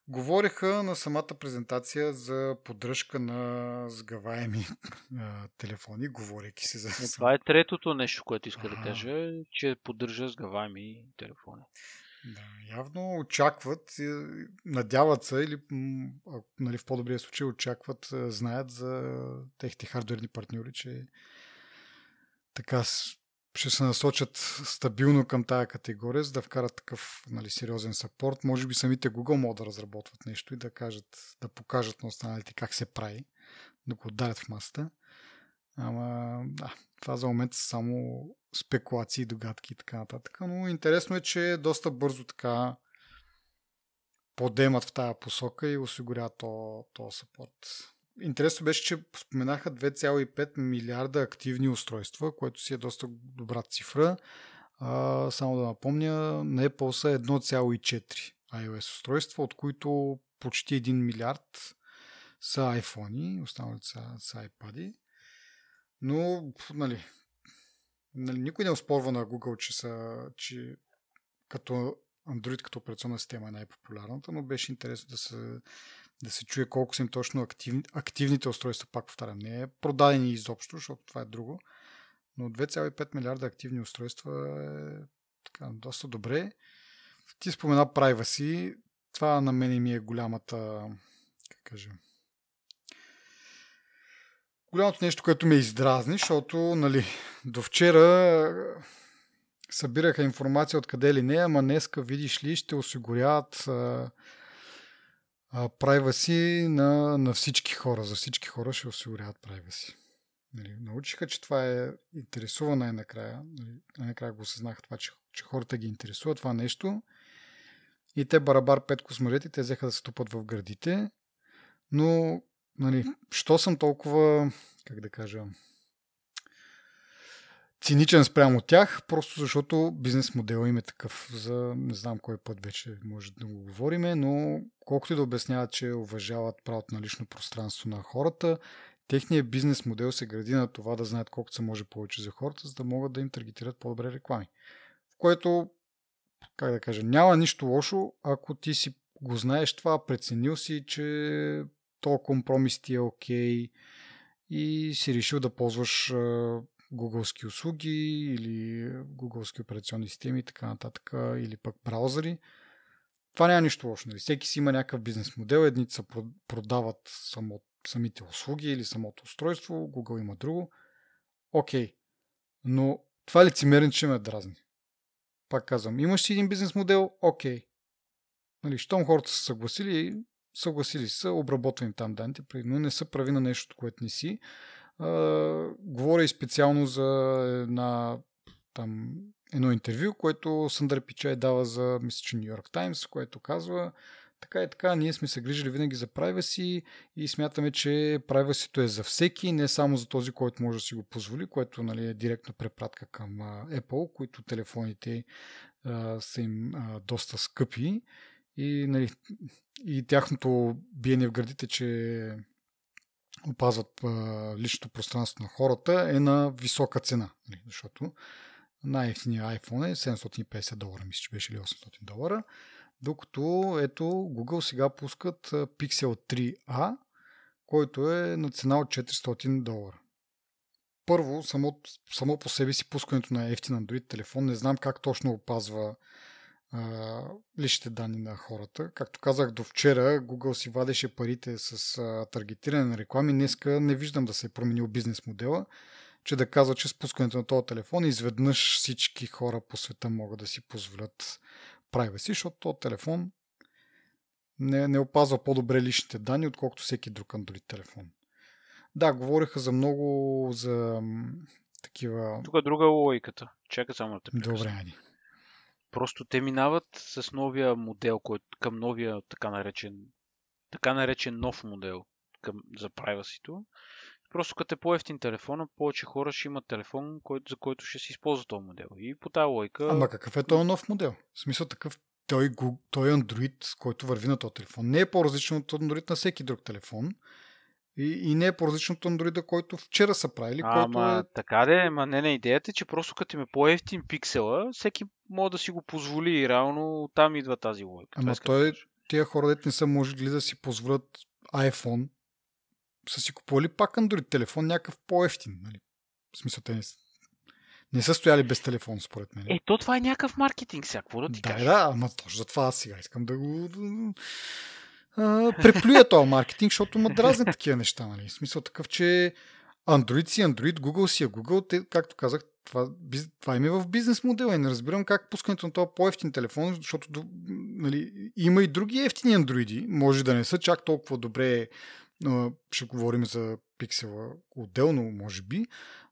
Говориха на самата презентация за поддръжка на сгъваеми а, телефони, говорейки се за... Е, това е третото нещо, което иска да кажа, че поддържа сгъваеми телефони. Да, явно очакват, надяват се или нали, в по-добрия случай очакват, знаят за техните хардверни партньори, че така ще се насочат стабилно към тая категория, за да вкарат такъв нали, сериозен сапорт. Може би самите Google могат да разработват нещо и да, кажат, да покажат на останалите как се прави, да го отдарят в масата. Ама, да, това за момент са само спекулации, догадки и така нататък. Но интересно е, че доста бързо така подемат в тая посока и осигуряват този то сапорт. Интересно беше, че споменаха 2,5 милиарда активни устройства, което си е доста добра цифра. А, само да напомня, на Apple са 1,4 iOS устройства, от които почти 1 милиард са iPhone, останалите са, са iPad. Но, нали, нали, никой не оспорва на Google, че, са, че като Android като операционна система е най-популярната, но беше интересно да се да се чуе колко са им точно актив, активните устройства, пак повтарям, не е продадени изобщо, защото това е друго, но 2,5 милиарда активни устройства е така, доста добре. Ти спомена privacy, това на мен ми е голямата, как кажа, голямото нещо, което ме издразни, защото нали, до вчера събираха информация откъде ли не, ама днеска, видиш ли, ще осигуряват privacy на, на всички хора. За всички хора ще осигуряват privacy. Нали, научиха, че това е интересува най-накрая. Нали, най-накрая го осъзнаха това, че, че хората ги интересува това нещо. И те барабар пет космолети, те взеха да се тупат в градите. Но, нали, що съм толкова, как да кажа, циничен спрямо тях, просто защото бизнес модел им е такъв. За не знам кой път вече може да го говориме, но колкото и да обясняват, че уважават правото на лично пространство на хората, техният бизнес модел се гради на това да знаят колкото се може повече за хората, за да могат да им таргетират по-добре реклами. В което, как да кажа, няма нищо лошо, ако ти си го знаеш това, преценил си, че то компромис ти е окей okay, и си решил да ползваш гугълски услуги или гугълски операционни системи и така нататък, или пък браузъри. това няма нищо лошо. Нали? Всеки си има някакъв бизнес модел. Едните продават само, самите услуги или самото устройство, Google има друго. Окей. Но това лицемерен, че ме дразни. Пак казвам, имаш си един бизнес модел, окей. Нали, щом хората са съгласили, съгласили са, обработвам там данните, но не са прави на нещо, което не си. А, говоря и специално за една там едно интервю, което Съндър Пичай дава за, мисля, че Нью Йорк Таймс, което казва така и така, ние сме се грижили винаги за privacy и смятаме, че privacy е за всеки, не само за този, който може да си го позволи, което нали, е директна препратка към Apple, които телефоните а, са им а, доста скъпи и, нали, и тяхното биене в градите, че опазват личното пространство на хората е на висока цена, нали, защото най-ефтиният iPhone е 750 долара, мисля, че беше ли 800 долара. Докато ето Google сега пускат Pixel 3a, който е на цена от 400 долара. Първо, само, само по себе си пускането на ефтин Android телефон, не знам как точно опазва а, личните данни на хората. Както казах до вчера, Google си вадеше парите с а, таргетиране на реклами. Днеска не виждам да се е променил бизнес модела че да казва, че спускането на този телефон изведнъж всички хора по света могат да си позволят privacy, защото този телефон не, не опазва по-добре личните данни, отколкото всеки друг Android телефон. Да, говориха за много за такива... Тук е друга логиката. Чакай само да те Добре, Ади. Просто те минават с новия модел, който към новия така наречен, така наречен нов модел към, за privacy Просто като е по-ефтин телефон, повече хора ще имат телефон, който, за който ще си използва този модел. И по тази лойка... Ама какъв е този нов модел? В смисъл такъв, той, той Android, който върви на този телефон, не е по-различен от Android на всеки друг телефон. И, и не е по-различно от Android, който вчера са правили. А, който ама, е... така де, ма не, не, идеята е, че просто като им е по-ефтин пиксела, всеки може да си го позволи и реално там идва тази логика. Ама той, тия хора, дете не са можели да си позволят iPhone са си купували пак Android телефон, някакъв по-ефтин. Нали? В смисъл, те не, не са стояли без телефон, според мен. Е, то това е някакъв маркетинг, сега, какво да ти да, кажа? Да, ама точно за това аз сега искам да го а, преплюя този маркетинг, защото ма дразни такива неща. Нали? В смисъл такъв, че Android си Android, Google си е Google, те, както казах, това, това има в бизнес модела и не разбирам как пускането на този по-ефтин телефон, защото нали, има и други ефтини андроиди, може да не са чак толкова добре ще говорим за пиксела отделно, може би,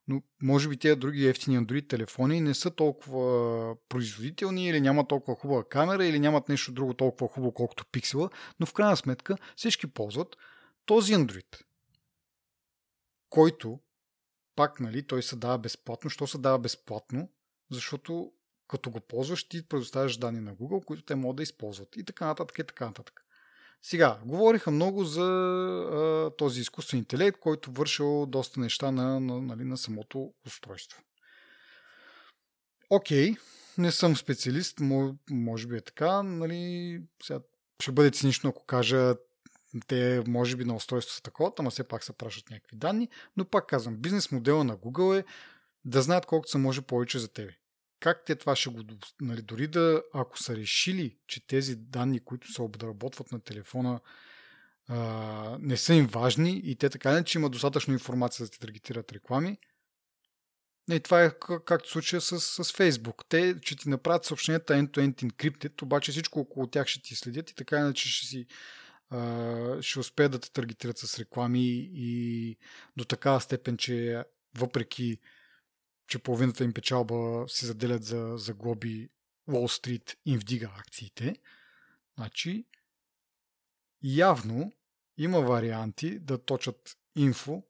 но може би тези други ефтини Android телефони не са толкова производителни или нямат толкова хубава камера или нямат нещо друго толкова хубаво, колкото пиксела, но в крайна сметка всички ползват този Android, който пак, нали, той се дава безплатно. Що се дава безплатно? Защото като го ползваш, ти предоставяш данни на Google, които те могат да използват. И така нататък, и така нататък. Сега, говориха много за а, този изкуствен интелект, който вършил доста неща на, на, нали, на самото устройство. Окей, не съм специалист, може би е така, нали, сега ще бъде цинично, ако кажа те може би на устройство са такова, ама все пак се пращат някакви данни, но пак казвам, бизнес модела на Google е да знаят колкото се може повече за тебе как те това ще го... Нали, дори да, ако са решили, че тези данни, които се обработват на телефона, а, не са им важни и те така не, че има достатъчно информация да ти таргетират реклами, и това е както случая с, с Facebook. Те, че ти направят съобщенията end-to-end encrypted, обаче всичко около тях ще ти следят и така иначе ще си ще успеят да те таргетират с реклами и до такава степен, че въпреки че половината им печалба си заделят за, за глоби Wall Street им вдига акциите. Значи, явно има варианти да точат инфо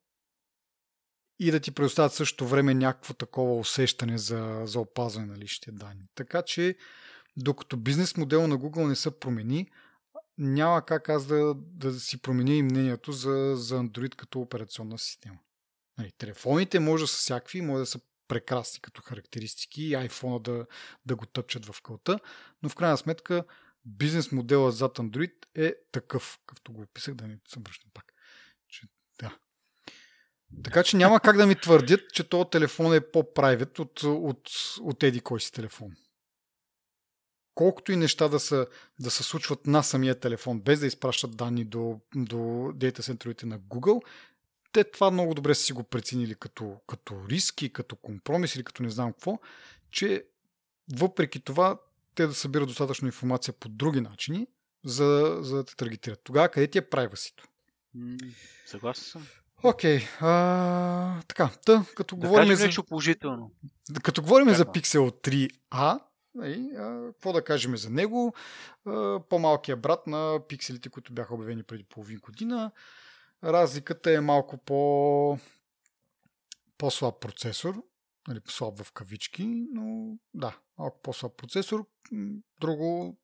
и да ти предоставят също време някакво такова усещане за, за опазване на личните данни. Така че, докато бизнес модел на Google не се промени, няма как аз да, да си променя и мнението за, за Android като операционна система. Нали, телефоните може да са всякакви, може да са прекрасни като характеристики и iPhone да, да го тъпчат в кълта, но в крайна сметка бизнес модела зад Android е такъв, както го описах, да не се връщам пак. Че, да. Така че няма как да ми твърдят, че този телефон е по-прайвет от, от, от еди кой си телефон. колкото и неща да, са, да се случват на самия телефон, без да изпращат данни до, до дейта центровете на Google, те това много добре са си го преценили като, като риски, като компромис или като не знам какво, че въпреки това те да събират достатъчно информация по други начини, за, за да те таргетират. Тогава къде ти е прайвасито? Съгласен съм. Окей, okay, така, та, като да говорим за... нещо положително. Като говорим Чакам. за Pixel 3a, нали, какво да кажем за него? По-малкият брат на пикселите, които бяха обявени преди половин година. Разликата е малко по по-слаб процесор, нали, слаб в кавички, но да, малко по-слаб процесор. Друго,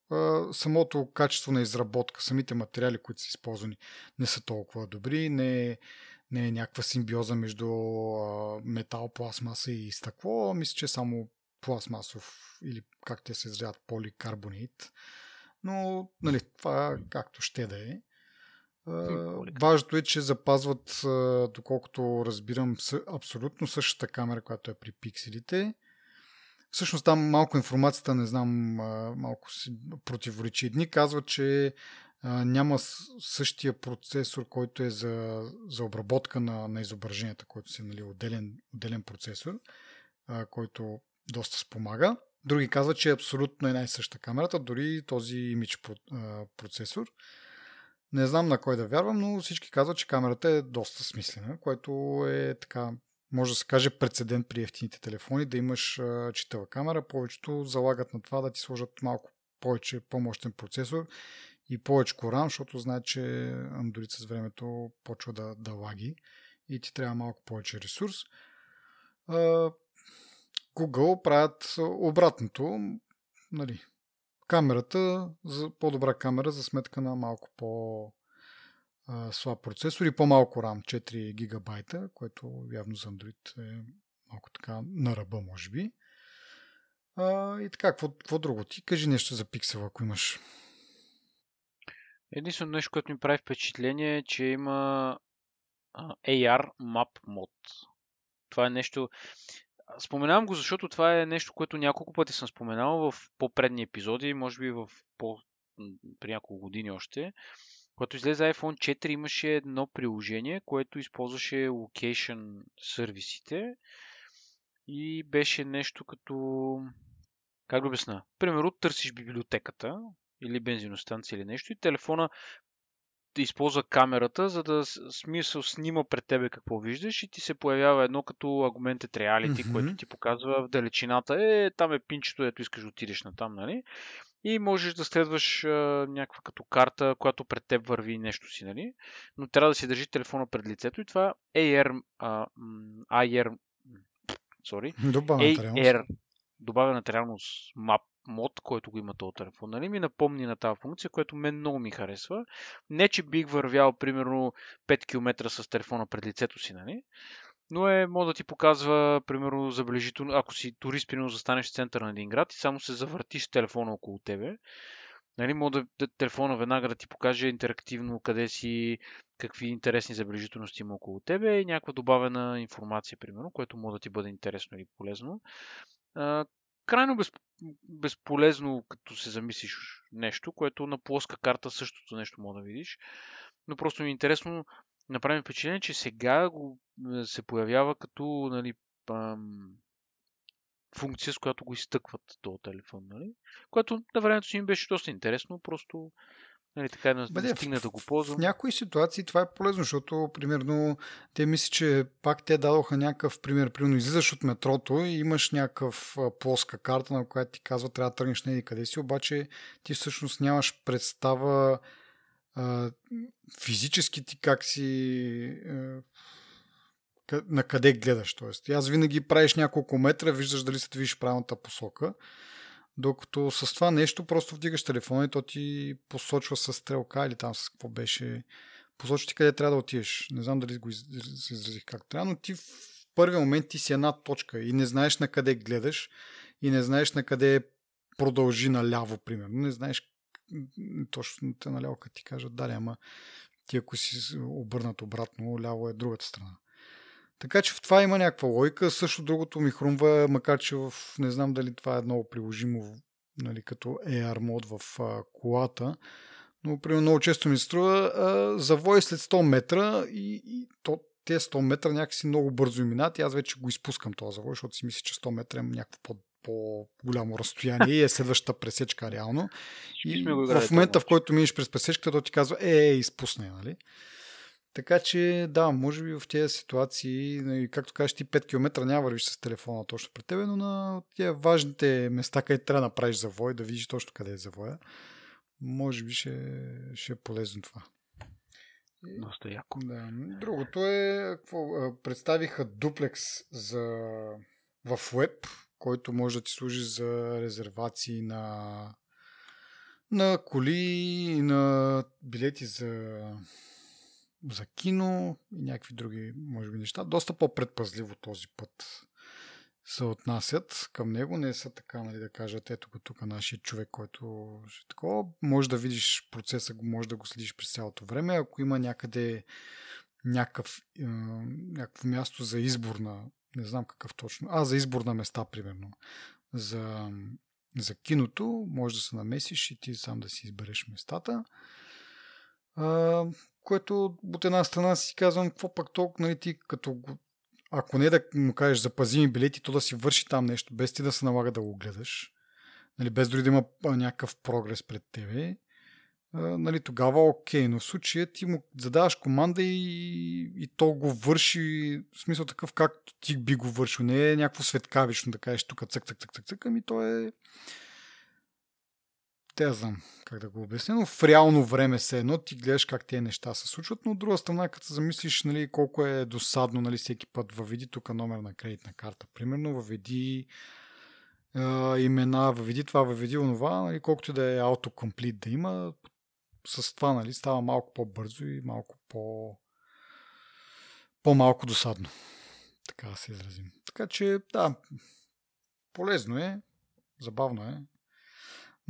самото качество на изработка, самите материали, които са използвани, не са толкова добри, не не е някаква симбиоза между метал, пластмаса и стъкло. Мисля, че е само пластмасов или как те се изразяват поликарбонит. Но, нали, това както ще да е. Важното е, че запазват, доколкото разбирам, абсолютно същата камера, която е при пикселите. Всъщност там малко информацията, не знам, малко си противоречи. Едни казват, че няма същия процесор, който е за, за обработка на, на изображенията, който си нали, отделен, отделен процесор, който доста спомага. Други казват, че е абсолютно една и съща камерата, дори този имидж процесор. Не знам на кой да вярвам, но всички казват, че камерата е доста смислена, което е така, може да се каже прецедент при ефтините телефони, да имаш читава камера. Повечето залагат на това да ти сложат малко повече по-мощен процесор и повече RAM, защото знаят, че Android с времето почва да, да лаги и ти трябва малко повече ресурс. Google правят обратното. Нали, камерата, за по-добра камера за сметка на малко по слаб процесор и по-малко RAM, 4 гигабайта, което явно за Android е малко така на ръба, може би. А, и така, какво, какво друго? Ти кажи нещо за пиксела, ако имаш. Единственото нещо, което ми прави впечатление е, че има AR Map Mod. Това е нещо... Споменавам го, защото това е нещо, което няколко пъти съм споменал в по-предни епизоди, може би в по... при няколко години още. Когато излезе iPhone 4 имаше едно приложение, което използваше location сервисите и беше нещо като... Как да обясна? Примерно, търсиш библиотеката или бензиностанция или нещо и телефона използва камерата, за да смисъл снима пред тебе какво виждаш и ти се появява едно като Augmented Reality, mm-hmm. което ти показва в далечината. Е, там е пинчето, ето искаш да отидеш на там, нали? И можеш да следваш а, някаква като карта, която пред теб върви нещо си, нали? Но трябва да си държи телефона пред лицето и това AR, а, AR, sorry, AR, добавената реалност map мод, който го има този телефон, нали, ми напомни на тази функция, което мен много ми харесва. Не, че бих вървял примерно 5 км с телефона пред лицето си, нали, но е, може да ти показва, примерно, забележително, ако си турист, примерно, застанеш в центъра на един град и само се завъртиш телефона около тебе, нали, може да, телефона веднага да ти покаже интерактивно къде си, какви интересни забележителности има около тебе и някаква добавена информация, примерно, което може да ти бъде интересно или полезно. Крайно без, безполезно, като се замислиш нещо, което на плоска карта същото нещо мога да видиш. Но просто ми е интересно, направим впечатление, че сега го, е, се появява като нали, пам, функция, с която го изтъкват този телефон. Нали? Което на времето си им беше доста интересно, просто Нали, така да Бъде, стигне да го ползвам. В някои ситуации това е полезно, защото, примерно, те мислят, че пак те дадоха някакъв пример. Примерно, излизаш от метрото и имаш някакъв плоска карта, на която ти казва, трябва да тръгнеш не къде си, обаче ти всъщност нямаш представа а, физически ти как си а, на къде гледаш. Тоест, аз винаги правиш няколко метра, виждаш дали се движиш правилната посока. Докато с това нещо просто вдигаш телефона и то ти посочва с стрелка или там с какво беше. Посочва ти къде трябва да отидеш. Не знам дали го изразих как трябва, но ти в първи момент ти си една точка и не знаеш на къде гледаш и не знаеш на къде продължи наляво, примерно. Не знаеш точно те наляво, като ти кажат, дали, ама ти ако си обърнат обратно, ляво е другата страна. Така че в това има някаква лойка. Също другото ми хрумва, макар че в, не знам дали това е много приложимо нали, като AR мод в а, колата. Но, примерно, много често ми струва а, завой след 100 метра и, и то, те 100 метра някакси много бързо минат и аз вече го изпускам този завой, защото си мисля, че 100 метра е някакво по, по-голямо разстояние и е следващата пресечка реално. И в момента, в който минеш през пресечката, то ти казва, е, е, изпусне, нали? Така че, да, може би в тези ситуации, нали, както кажеш, ти 5 км няма вървиш с телефона точно пред тебе, но на тези важните места, където трябва да направиш завой, да видиш точно къде е завоя, може би ще, ще е полезно това. Доста яко. Да. Другото е, какво, представиха дуплекс за, в веб, който може да ти служи за резервации на, на коли, на билети за за кино и някакви други, може би, неща. Доста по-предпазливо този път се отнасят към него. Не са така, нали, да кажат, ето го тук нашия човек, който ще такова. Може да видиш процеса, може да го следиш през цялото време. Ако има някъде някакъв, е, някакво място за избор на, не знам какъв точно, а за избор на места, примерно, за, за киното, може да се намесиш и ти сам да си избереш местата. А, което от една страна си казвам, какво пък толкова, нали, ти като ако не да му кажеш запази ми билети, то да си върши там нещо, без ти да се налага да го гледаш, нали, без дори да има някакъв прогрес пред тебе, нали, тогава окей, но в случая ти му задаваш команда и, и то го върши, в смисъл такъв както ти би го вършил, не е някакво светкавично да кажеш тук цък, цък, цък, цък, цък, ами то е те знам как да го обясня, но в реално време се едно ти гледаш как тези неща се случват, но от друга страна, като се замислиш нали, колко е досадно нали, всеки път въведи тук номер на кредитна карта. Примерно въведи е, имена, въведи това, въведи онова, нали, колкото да е автокомплит да има, с това нали, става малко по-бързо и малко по по-малко досадно. Така да се изразим. Така че, да, полезно е, забавно е.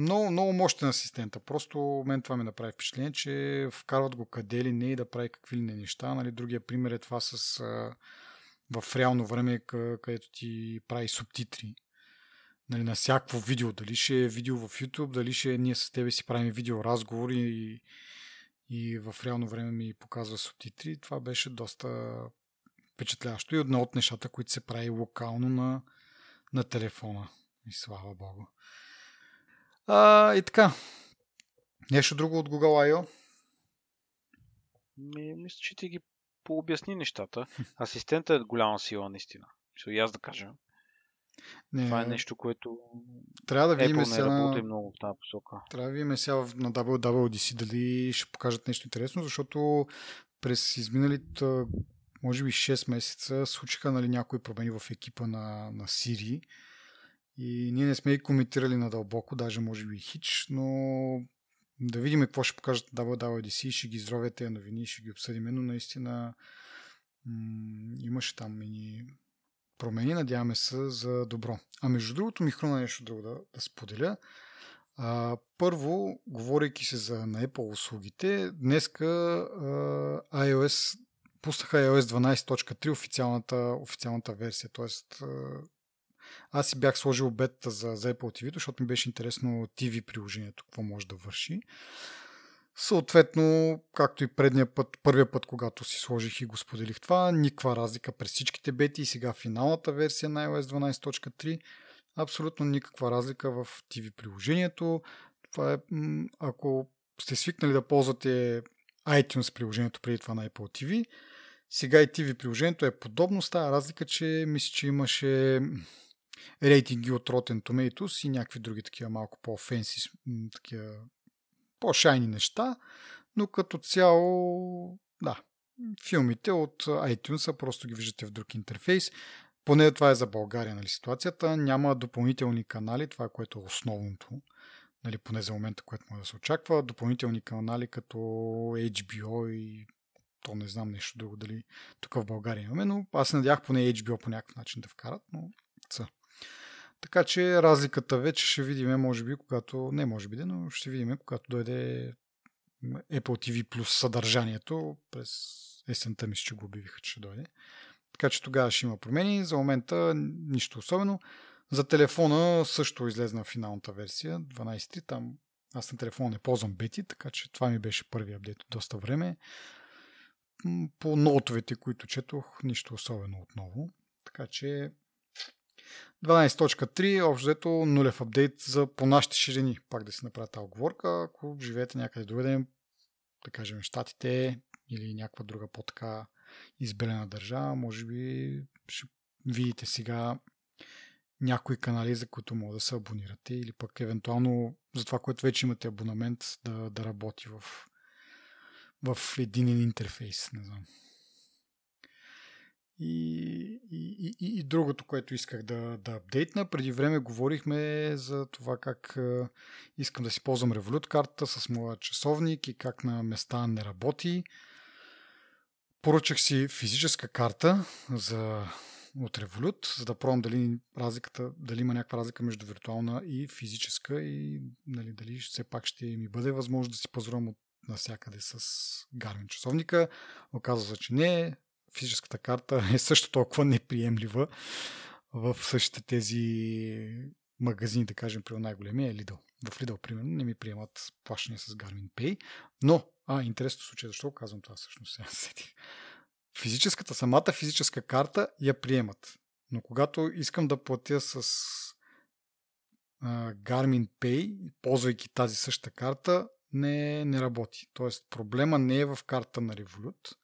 Много, много мощен асистента. Просто мен това ми направи впечатление, че вкарват го къде ли не и да прави какви ли не неща. Нали, другия пример е това с а, в реално време, където ти прави субтитри. Нали, на всяко видео. Дали ще е видео в YouTube, дали ще е ние с тебе си правим видео разговори и, и в реално време ми показва субтитри. Това беше доста впечатляващо и едно от нещата, които се прави локално на, на телефона. И слава Богу. А, и така. Нещо друго от Google I.O.? Ми, мисля, че ти ги пообясни нещата. Асистентът е голяма сила, наистина. Ще и аз да кажа. Не, Това е нещо, което трябва да видим сега... не работи много в тази посока. Трябва да видим сега на WWDC дали ще покажат нещо интересно, защото през изминалите може би 6 месеца случиха нали, някои промени в екипа на, на Siri и ние не сме и коментирали надълбоко, даже може би хич, но да видим какво ще покажат WWDC, ще ги изровят тези новини, ще ги обсъдим, но наистина м- имаше там и промени, надяваме се за добро. А между другото ми хрумна нещо друго да, да споделя. А, първо, говорейки се за на Apple услугите, днеска а, iOS пуснаха iOS 12.3 официалната, официалната версия, т.е. Аз си бях сложил бета за, за Apple TV, защото ми беше интересно TV приложението, какво може да върши. Съответно, както и предния път, първия път, когато си сложих и го споделих това, никаква разлика през всичките бети и сега финалната версия на iOS 12.3, абсолютно никаква разлика в TV приложението. Това е, ако сте свикнали да ползвате iTunes приложението преди това на Apple TV, сега и TV приложението е подобно с тази разлика, че мисля, че имаше рейтинги от Rotten Tomatoes и някакви други такива малко по-фенси, такива по-шайни неща, но като цяло, да, филмите от iTunes просто ги виждате в друг интерфейс. Поне това е за България, нали, ситуацията. Няма допълнителни канали, това е което е основното, нали, поне за момента, което може да се очаква. Допълнителни канали като HBO и то не знам нещо друго дали тук в България имаме, но аз надях поне HBO по някакъв начин да вкарат, но са. Така че разликата вече ще видим, може би, когато, не може би, но ще видим, когато дойде Apple TV плюс съдържанието през есента ми, че го обявиха, че ще дойде. Така че тогава ще има промени. За момента нищо особено. За телефона също излезна финалната версия, 12.3. Там аз на телефона не ползвам бети, така че това ми беше първи апдейт доста време. По нотовете, които четох, нищо особено отново. Така че 12.3, общо взето нулев апдейт за по нашите ширини. Пак да си направя тази оговорка. Ако живеете някъде другаде, да кажем Штатите или някаква друга по-така избелена държава, може би ще видите сега някои канали, за които може да се абонирате или пък евентуално за това, което вече имате абонамент да, да работи в, в един интерфейс. Не знам. И, и, и, и другото, което исках да, да апдейтна, преди време говорихме за това как е, искам да си ползвам Revolut картата с моя часовник и как на места не работи. Поръчах си физическа карта за, от Revolut, за да пробвам дали, разликата, дали има някаква разлика между виртуална и физическа и нали, дали все пак ще ми бъде възможно да си позволям от насякъде с Garmin часовника. Оказва се, че не физическата карта е също толкова неприемлива в същите тези магазини, да кажем, при най-големия е Lidl. В Lidl, примерно, не ми приемат плащане с Garmin Pay, но, а, интересно случай, защо казвам това всъщност сега сетих. Физическата, самата физическа карта я приемат, но когато искам да платя с а, Garmin Pay, ползвайки тази същата карта, не, не работи. Тоест, проблема не е в карта на Revolut,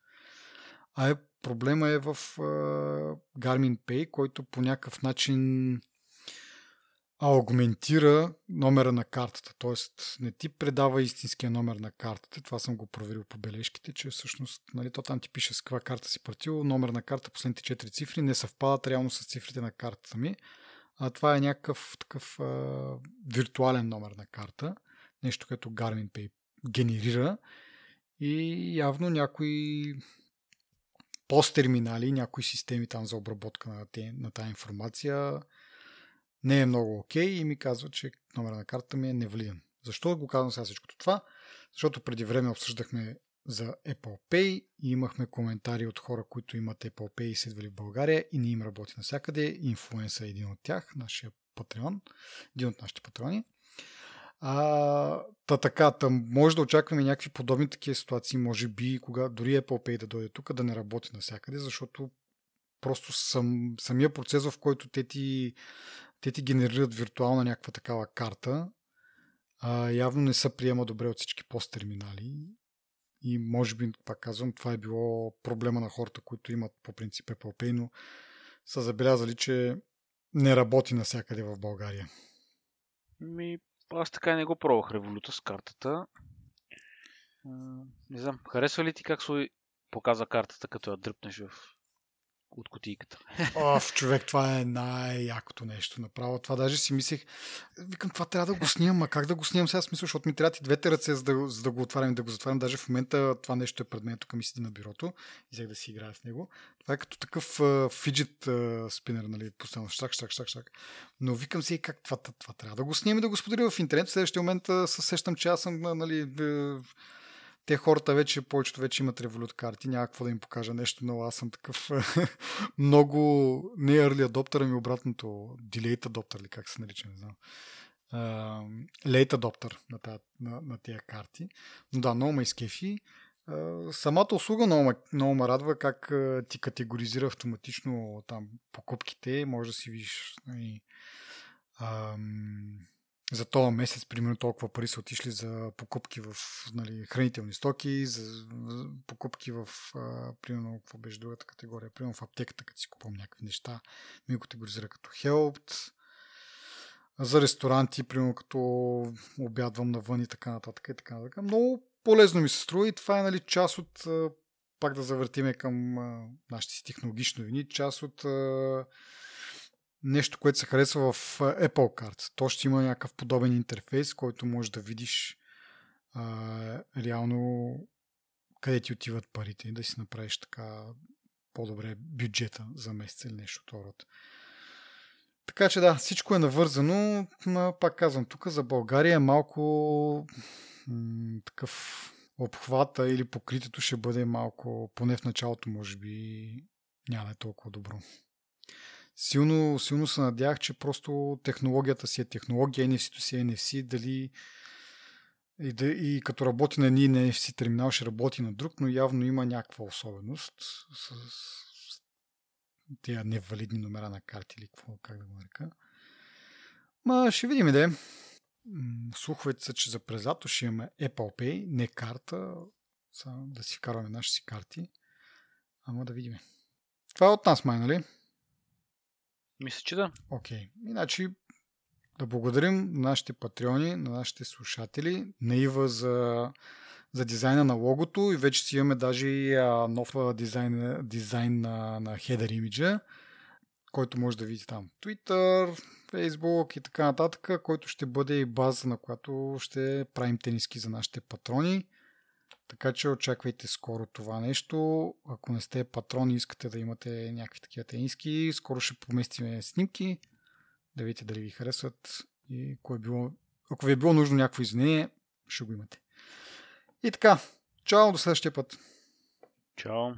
а е Проблема е в uh, Garmin Pay, който по някакъв начин аугментира номера на картата. Тоест не ти предава истинския номер на картата. Това съм го проверил по бележките, че всъщност нали, то там ти пише с каква карта си платил. Номер на карта, последните 4 цифри не съвпадат реално с цифрите на картата ми. А това е някакъв такъв а, виртуален номер на карта. Нещо, което Garmin Pay генерира. И явно някой посттерминали, някои системи там за обработка на, те, на тази информация не е много окей okay и ми казва, че номер на картата ми е невалиден. Защо го казвам сега всичкото това? Защото преди време обсъждахме за Apple Pay и имахме коментари от хора, които имат Apple Pay и са в България и не им работи навсякъде. Инфлуенса е един от тях, нашия патреон, един от нашите патрони. А, та така, там може да очакваме някакви подобни такива ситуации, може би, кога дори Apple Pay да дойде тук, да не работи навсякъде, защото просто сам, самия процес, в който те ти, те ти генерират виртуална някаква такава карта, а, явно не се приема добре от всички посттерминали. И може би, пак казвам, това е било проблема на хората, които имат по принцип Apple Pay, но са забелязали, че не работи навсякъде в България. Ми, аз така и не го пробвах революта с картата. Не знам, харесва ли ти как се показа картата, като я дръпнеш в от кутийката. Оф, човек, това е най-якото нещо направо. Това даже си мислех, викам, това трябва да го снимам, а как да го снимам сега? Смисъл, защото ми трябва и двете ръце, за да, за да го отварям и да го затварям. Даже в момента това нещо е пред мен, тук ми седи на бюрото и взех да си играя с него. Това е като такъв фиджит спинер, нали, постоянно шак, шак, шак, шак. Но викам си, как това, това, това трябва да го снимам и да го споделя в интернет. В следващия момент се сещам, че аз съм, нали, те хората вече, повечето вече имат револют карти, няма какво да им покажа нещо но Аз съм такъв много, не early adopter, ами обратното, delayed adopter ли как се нарича, не знам. Uh, late adopter на, на, на тия карти. Но да, много ме изкефи. Uh, самата услуга много, много ме радва как uh, ти категоризира автоматично там покупките. Може да си видиш uh, за този месец, примерно толкова пари са отишли за покупки в нали, хранителни стоки, за, покупки в, а, примерно, какво беше другата категория, примерно в аптеката, като си купувам някакви неща, ми го категоризира като helped, за ресторанти, примерно като обядвам навън и така нататък и така нататък. Много полезно ми се струва и това е нали, част от, пак да завъртиме към нашите технологични новини, част от нещо, което се харесва в Apple Card. То ще има някакъв подобен интерфейс, който може да видиш а, реално къде ти отиват парите и да си направиш така по-добре бюджета за месец или нещо от род. Така че да, всичко е навързано. Но, пак казвам, тук за България е малко м- такъв обхвата или покритието ще бъде малко, поне в началото, може би, няма да е толкова добро. Силно, силно се надях, че просто технологията си е технология, NFC-то си е NFC, дали и, да, и като работи на един NFC терминал ще работи на друг, но явно има някаква особеност с, с тези невалидни номера на карти или какво, как да го нарека. Ма ще видим де. Слуховете са, че за през ще имаме Apple Pay, не карта, само да си вкарваме нашите си карти. Ама да видим. Това е от нас, май, нали? Мисля, че да. Окей. Okay. Иначе да благодарим на нашите патреони, на нашите слушатели, на Ива за, за дизайна на логото и вече си имаме даже и нов дизайн, дизайн на, на хедер имиджа, който може да видите там Twitter, Facebook и така нататък, който ще бъде и база, на която ще правим тениски за нашите патрони. Така че очаквайте скоро това нещо. Ако не сте патрони искате да имате някакви такива тениски, скоро ще поместиме снимки, да видите дали ви харесват и ако, е било, ако ви е било нужно някакво извинение, ще го имате. И така, чао до следващия път. Чао.